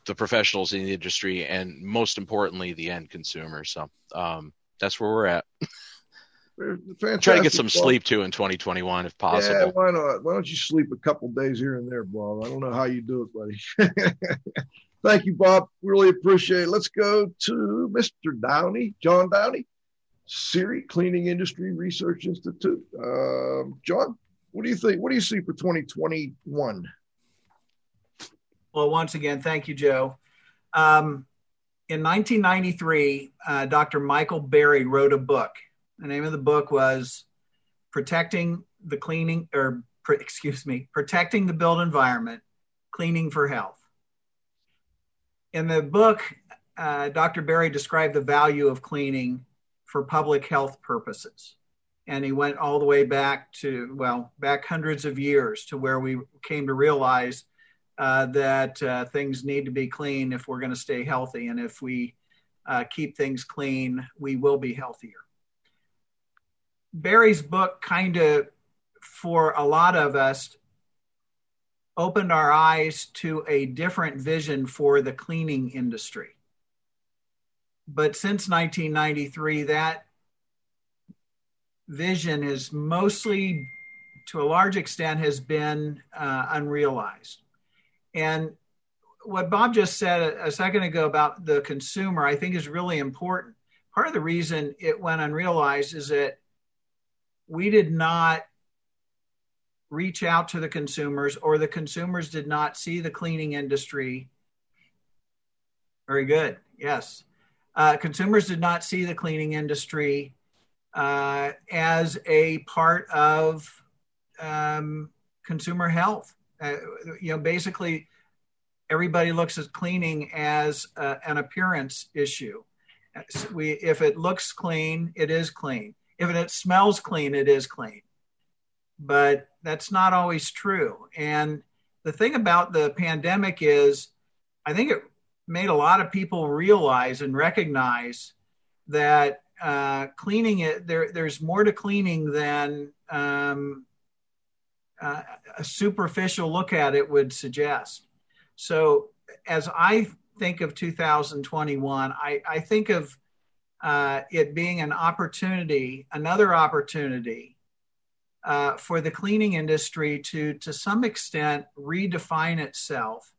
the professionals in the industry, and most importantly, the end consumer. So um, that's where we're at. Try to get some sleep too in 2021 if possible. Yeah, why not? Why don't you sleep a couple days here and there, Bob? I don't know how you do it, buddy. Thank you, Bob. Really appreciate it. Let's go to Mr. Downey, John Downey. CIRI Cleaning Industry Research Institute. Uh, John, what do you think? What do you see for 2021? Well, once again, thank you, Joe. Um, in 1993, uh, Dr. Michael Berry wrote a book. The name of the book was Protecting the Cleaning, or excuse me, Protecting the Built Environment, Cleaning for Health. In the book, uh, Dr. Berry described the value of cleaning for public health purposes. And he went all the way back to, well, back hundreds of years to where we came to realize uh, that uh, things need to be clean if we're going to stay healthy. And if we uh, keep things clean, we will be healthier. Berry's book kind of, for a lot of us, opened our eyes to a different vision for the cleaning industry but since 1993, that vision is mostly, to a large extent, has been uh, unrealized. And what Bob just said a, a second ago about the consumer, I think is really important. Part of the reason it went unrealized is that we did not reach out to the consumers or the consumers did not see the cleaning industry. Very good. Yes. Uh, consumers did not see the cleaning industry uh, as a part of um, consumer health. Uh, you know, basically, everybody looks at cleaning as uh, an appearance issue. We, if it looks clean, it is clean. If it smells clean, it is clean. But that's not always true. And the thing about the pandemic is, I think it made a lot of people realize and recognize that uh, cleaning it there there's more to cleaning than um, uh, a superficial look at it would suggest. So as i think of 2021 i, I think of uh, it being an opportunity another opportunity uh, for the cleaning industry to to some extent redefine itself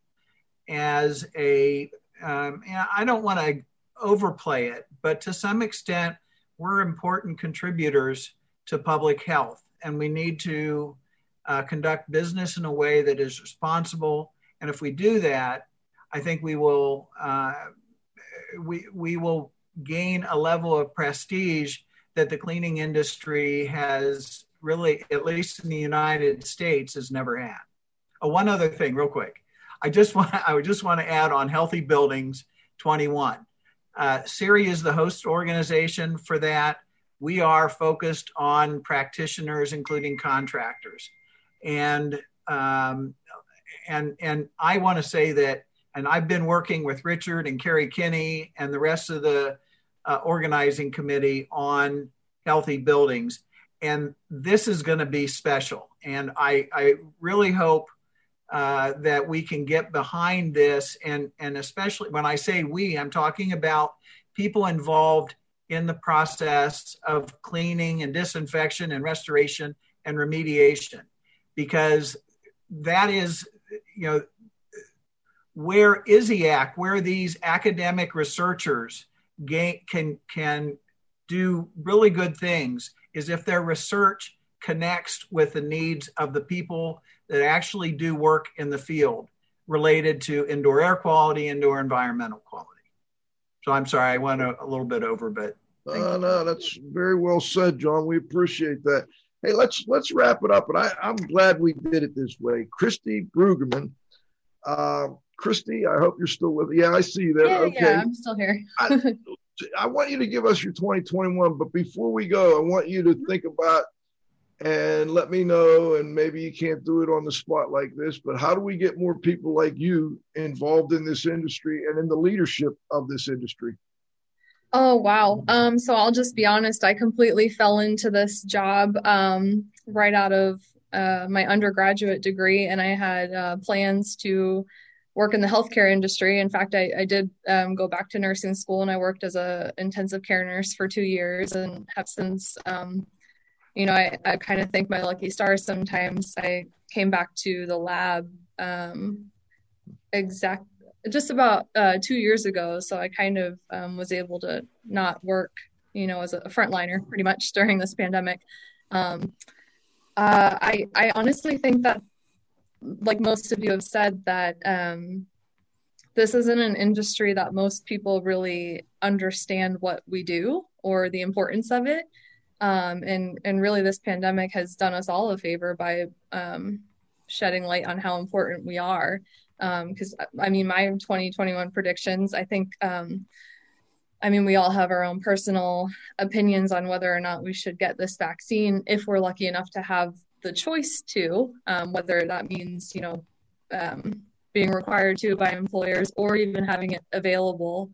as a um, I don't want to overplay it, but to some extent, we're important contributors to public health, and we need to uh, conduct business in a way that is responsible. And if we do that, I think we will uh, we we will gain a level of prestige that the cleaning industry has really, at least in the United States, has never had. Oh, one other thing, real quick. I just want I would just want to add on Healthy Buildings 21. Uh, CIRI is the host organization for that. We are focused on practitioners, including contractors, and um, and and I want to say that, and I've been working with Richard and Carrie Kinney and the rest of the uh, organizing committee on healthy buildings, and this is going to be special. And I I really hope uh, that we can get behind this. And and especially when i say we i'm talking about people involved in the process of cleaning and disinfection and restoration and remediation. Because that is you know where ISIAQ, where these academic researchers gain, can can do really good things is if their research connects with the needs of the people that actually do work in the field related to indoor air quality, indoor environmental quality. So I'm sorry, I went a, a little bit over, but uh, no, that's very well said, John. We appreciate that. Hey, let's let's wrap it up. And I, I'm glad we did it this way. Christy Brueggemann. Uh, Christy, I hope you're still with. Yeah, I see that. Yeah, okay, yeah, I'm still here. I, I want you to give us your 2021, but before we go, I want you to think about and let me know. And maybe you can't do it on the spot like this, but how do we get more people like you involved in this industry and in the leadership of this industry? Oh wow. Um, so I'll just be honest, I completely fell into this job um, right out of uh, my undergraduate degree, and I had uh, plans to work in the healthcare industry. In fact, I, I did um, go back to nursing school, and I worked as a intensive care nurse for two years, and have since um, you know, I, I kind of thank my lucky stars sometimes. I came back to the lab um, exact just about uh, two years ago. So I kind of um, was able to not work, you know, as a frontliner pretty much during this pandemic. Um, uh, I, I honestly think that, like most of you have said, that um, this isn't an industry that most people really understand what we do or the importance of it um, and and really this pandemic has done us all a favor by um, shedding light on how important we are. Because um, i mean my 2021 predictions i think um, i mean we all have our own personal opinions on whether or not we should get this vaccine if we're lucky enough to have the choice to um, whether that means you know um, being required to by employers or even having it available.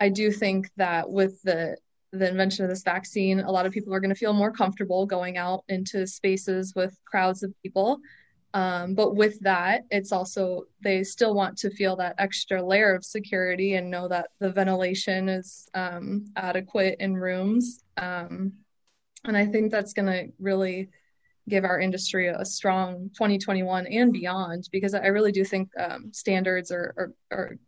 I do think that with the the invention of this vaccine, a lot of people are going to feel more comfortable going out into spaces with crowds of people. Um, but with that, it's also they still want to feel that extra layer of security and know that the ventilation is um, adequate in rooms. Um, and I think that's going to really give our industry a strong 2021 and beyond because I really do think um, standards or, or, or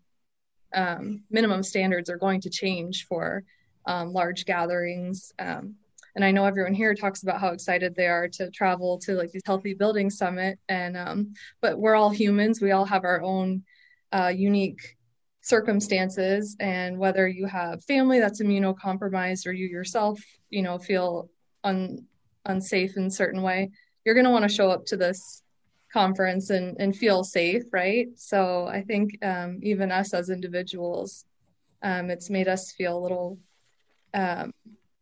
um, minimum standards are going to change for um, large gatherings. Um, and I know everyone here talks about how excited they are to travel to like these healthy building summit. And um, but we're all humans. We all have our own uh, unique circumstances, and whether you have family that's immunocompromised or you yourself, you know, feel un- unsafe in a certain way, you're going to want to show up to this conference and, and feel safe, right? So I think um, even us as individuals, um, it's made us feel a little um,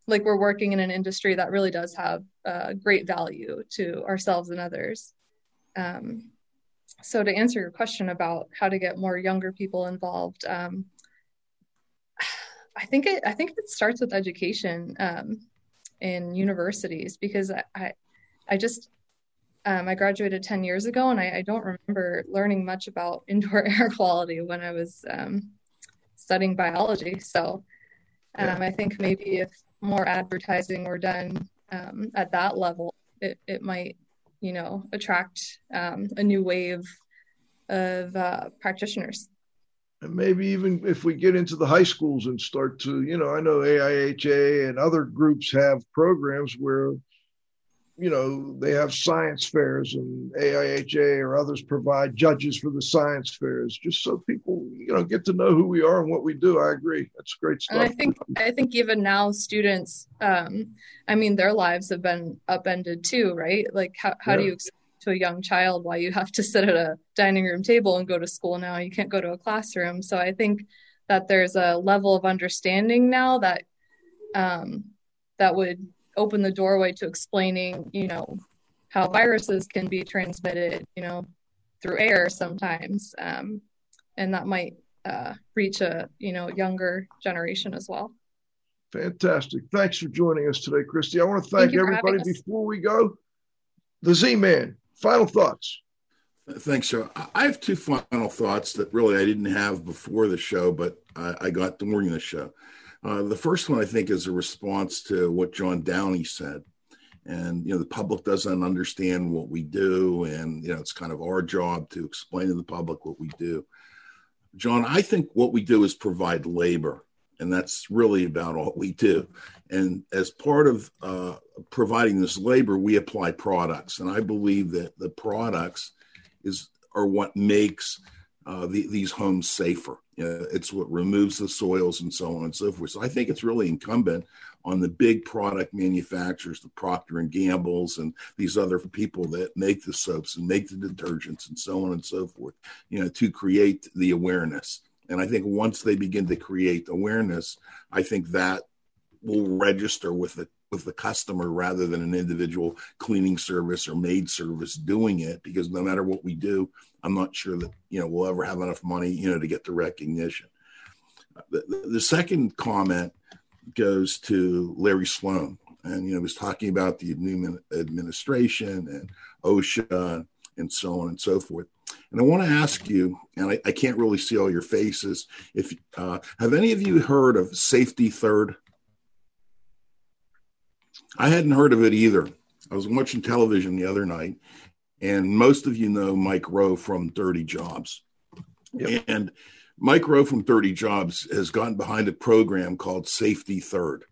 like we're working in an industry that really does have uh, great value to ourselves and others. Um, so to answer your question about how to get more younger people involved, um, I think it I think it starts with education um, in universities because I I, I just um, I graduated 10 years ago and I, I, don't remember learning much about indoor air quality when I was um, studying biology. So um, I think maybe if more advertising were done um, at that level, it, it might, you know, attract um, a new wave of uh, practitioners. And maybe even if we get into the high schools and start to, you know, I know AIHA and other groups have programs where you know, they have science fairs and AIHA or others provide judges for the science fairs, just so people, you know, get to know who we are and what we do. I agree. That's great stuff. And I think, I think even now students, um, I mean, their lives have been upended too, right? Like how, how yeah. do you explain to a young child why you have to sit at a dining room table and go to school now? You can't go to a classroom. So I think that there's a level of understanding now that, um, that would open the doorway to explaining, you know, how viruses can be transmitted, you know, through air sometimes, um, and that might uh, reach a you know younger generation as well. Fantastic! Thanks for joining us today, Christy. I want to thank, thank everybody. Before we go, the Z Man. Final thoughts. Thanks, Joe. I have two final thoughts that really I didn't have before the show, but I, I got during the show. Uh, the first one, I think, is a response to what John Downey said. And, you know, the public doesn't understand what we do. And, you know, it's kind of our job to explain to the public what we do. John, I think what we do is provide labor. And that's really about all we do. And as part of uh, providing this labor, we apply products. And I believe that the products is are what makes uh, the, these homes safer. Uh, it's what removes the soils and so on and so forth. So I think it's really incumbent on the big product manufacturers, the Procter and Gamble's, and these other people that make the soaps and make the detergents and so on and so forth. You know, to create the awareness. And I think once they begin to create awareness, I think that will register with the with the customer rather than an individual cleaning service or maid service doing it because no matter what we do i'm not sure that you know we'll ever have enough money you know to get the recognition the, the second comment goes to larry sloan and you know was talking about the new administration and osha and so on and so forth and I want to ask you, and I, I, can't really see all your faces. If uh, have any of you heard of Safety Third? I hadn't heard of it either. I was watching television the other night, and most of you know Mike Rowe from Dirty Jobs. Yep. And Mike Rowe from Dirty Jobs has gotten behind a program called Safety Third.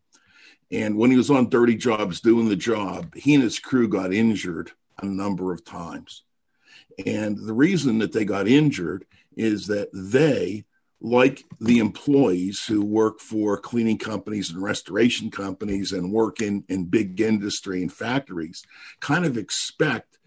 And when he was on Dirty Jobs doing the job, he and his crew got injured a number of times. And the reason that they got injured is that they like the employees who work for cleaning companies and restoration companies and work in, in big industry and factories kind of expect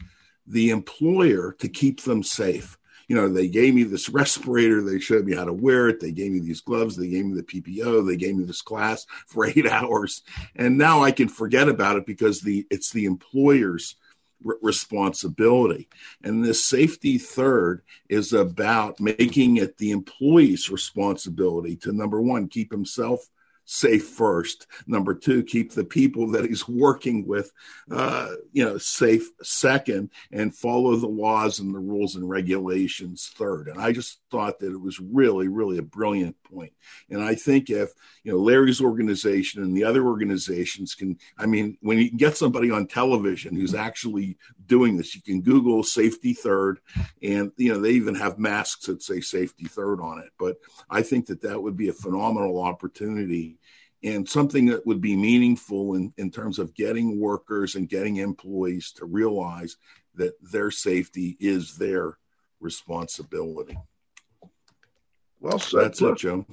the employer to keep them safe. You know, they gave me this respirator, they showed me how to wear it, they gave me these gloves, they gave me the PPO, they gave me this class for eight hours. And now I can forget about it because the it's the employer's responsibility. And this safety third is about making it the employee's responsibility to number one, keep himself safe first. Number two, keep the people that he's working with, uh, you know, safe second, and follow the laws and the rules and regulations third. And I just thought that it was really, really a brilliant point. And I think if you know Larry's organization and the other organizations can, I mean, when you get somebody on television who's actually doing this, you can Google safety third, and you know they even have masks that say safety third on it. But I think that that would be a phenomenal opportunity and something that would be meaningful in, in terms of getting workers and getting employees to realize that their safety is their responsibility. Well said. That's it, Joe.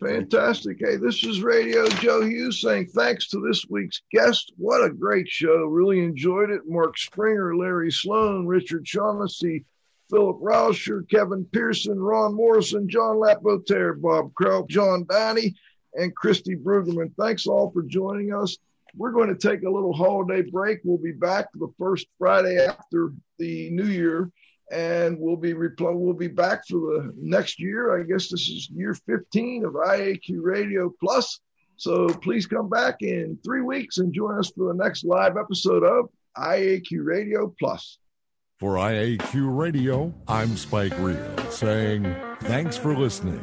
Fantastic. Hey, this is Radio Joe Hughes saying thanks to this week's guest. What a great show. Really enjoyed it. Mark Springer, Larry Sloan, Richard Shaughnessy, Philip Rauscher, Kevin Pearson, Ron Morrison, John Lapotaire, Bob Krell, John Downey, and Christy Brueggemann. Thanks all for joining us. We're going to take a little holiday break. We'll be back the first Friday after the new year, and we'll be repl- we'll be back for the next year. I guess this is year 15 of IAQ Radio Plus. So please come back in three weeks and join us for the next live episode of IAQ Radio Plus. For IAQ Radio, I'm Spike Reel saying thanks for listening.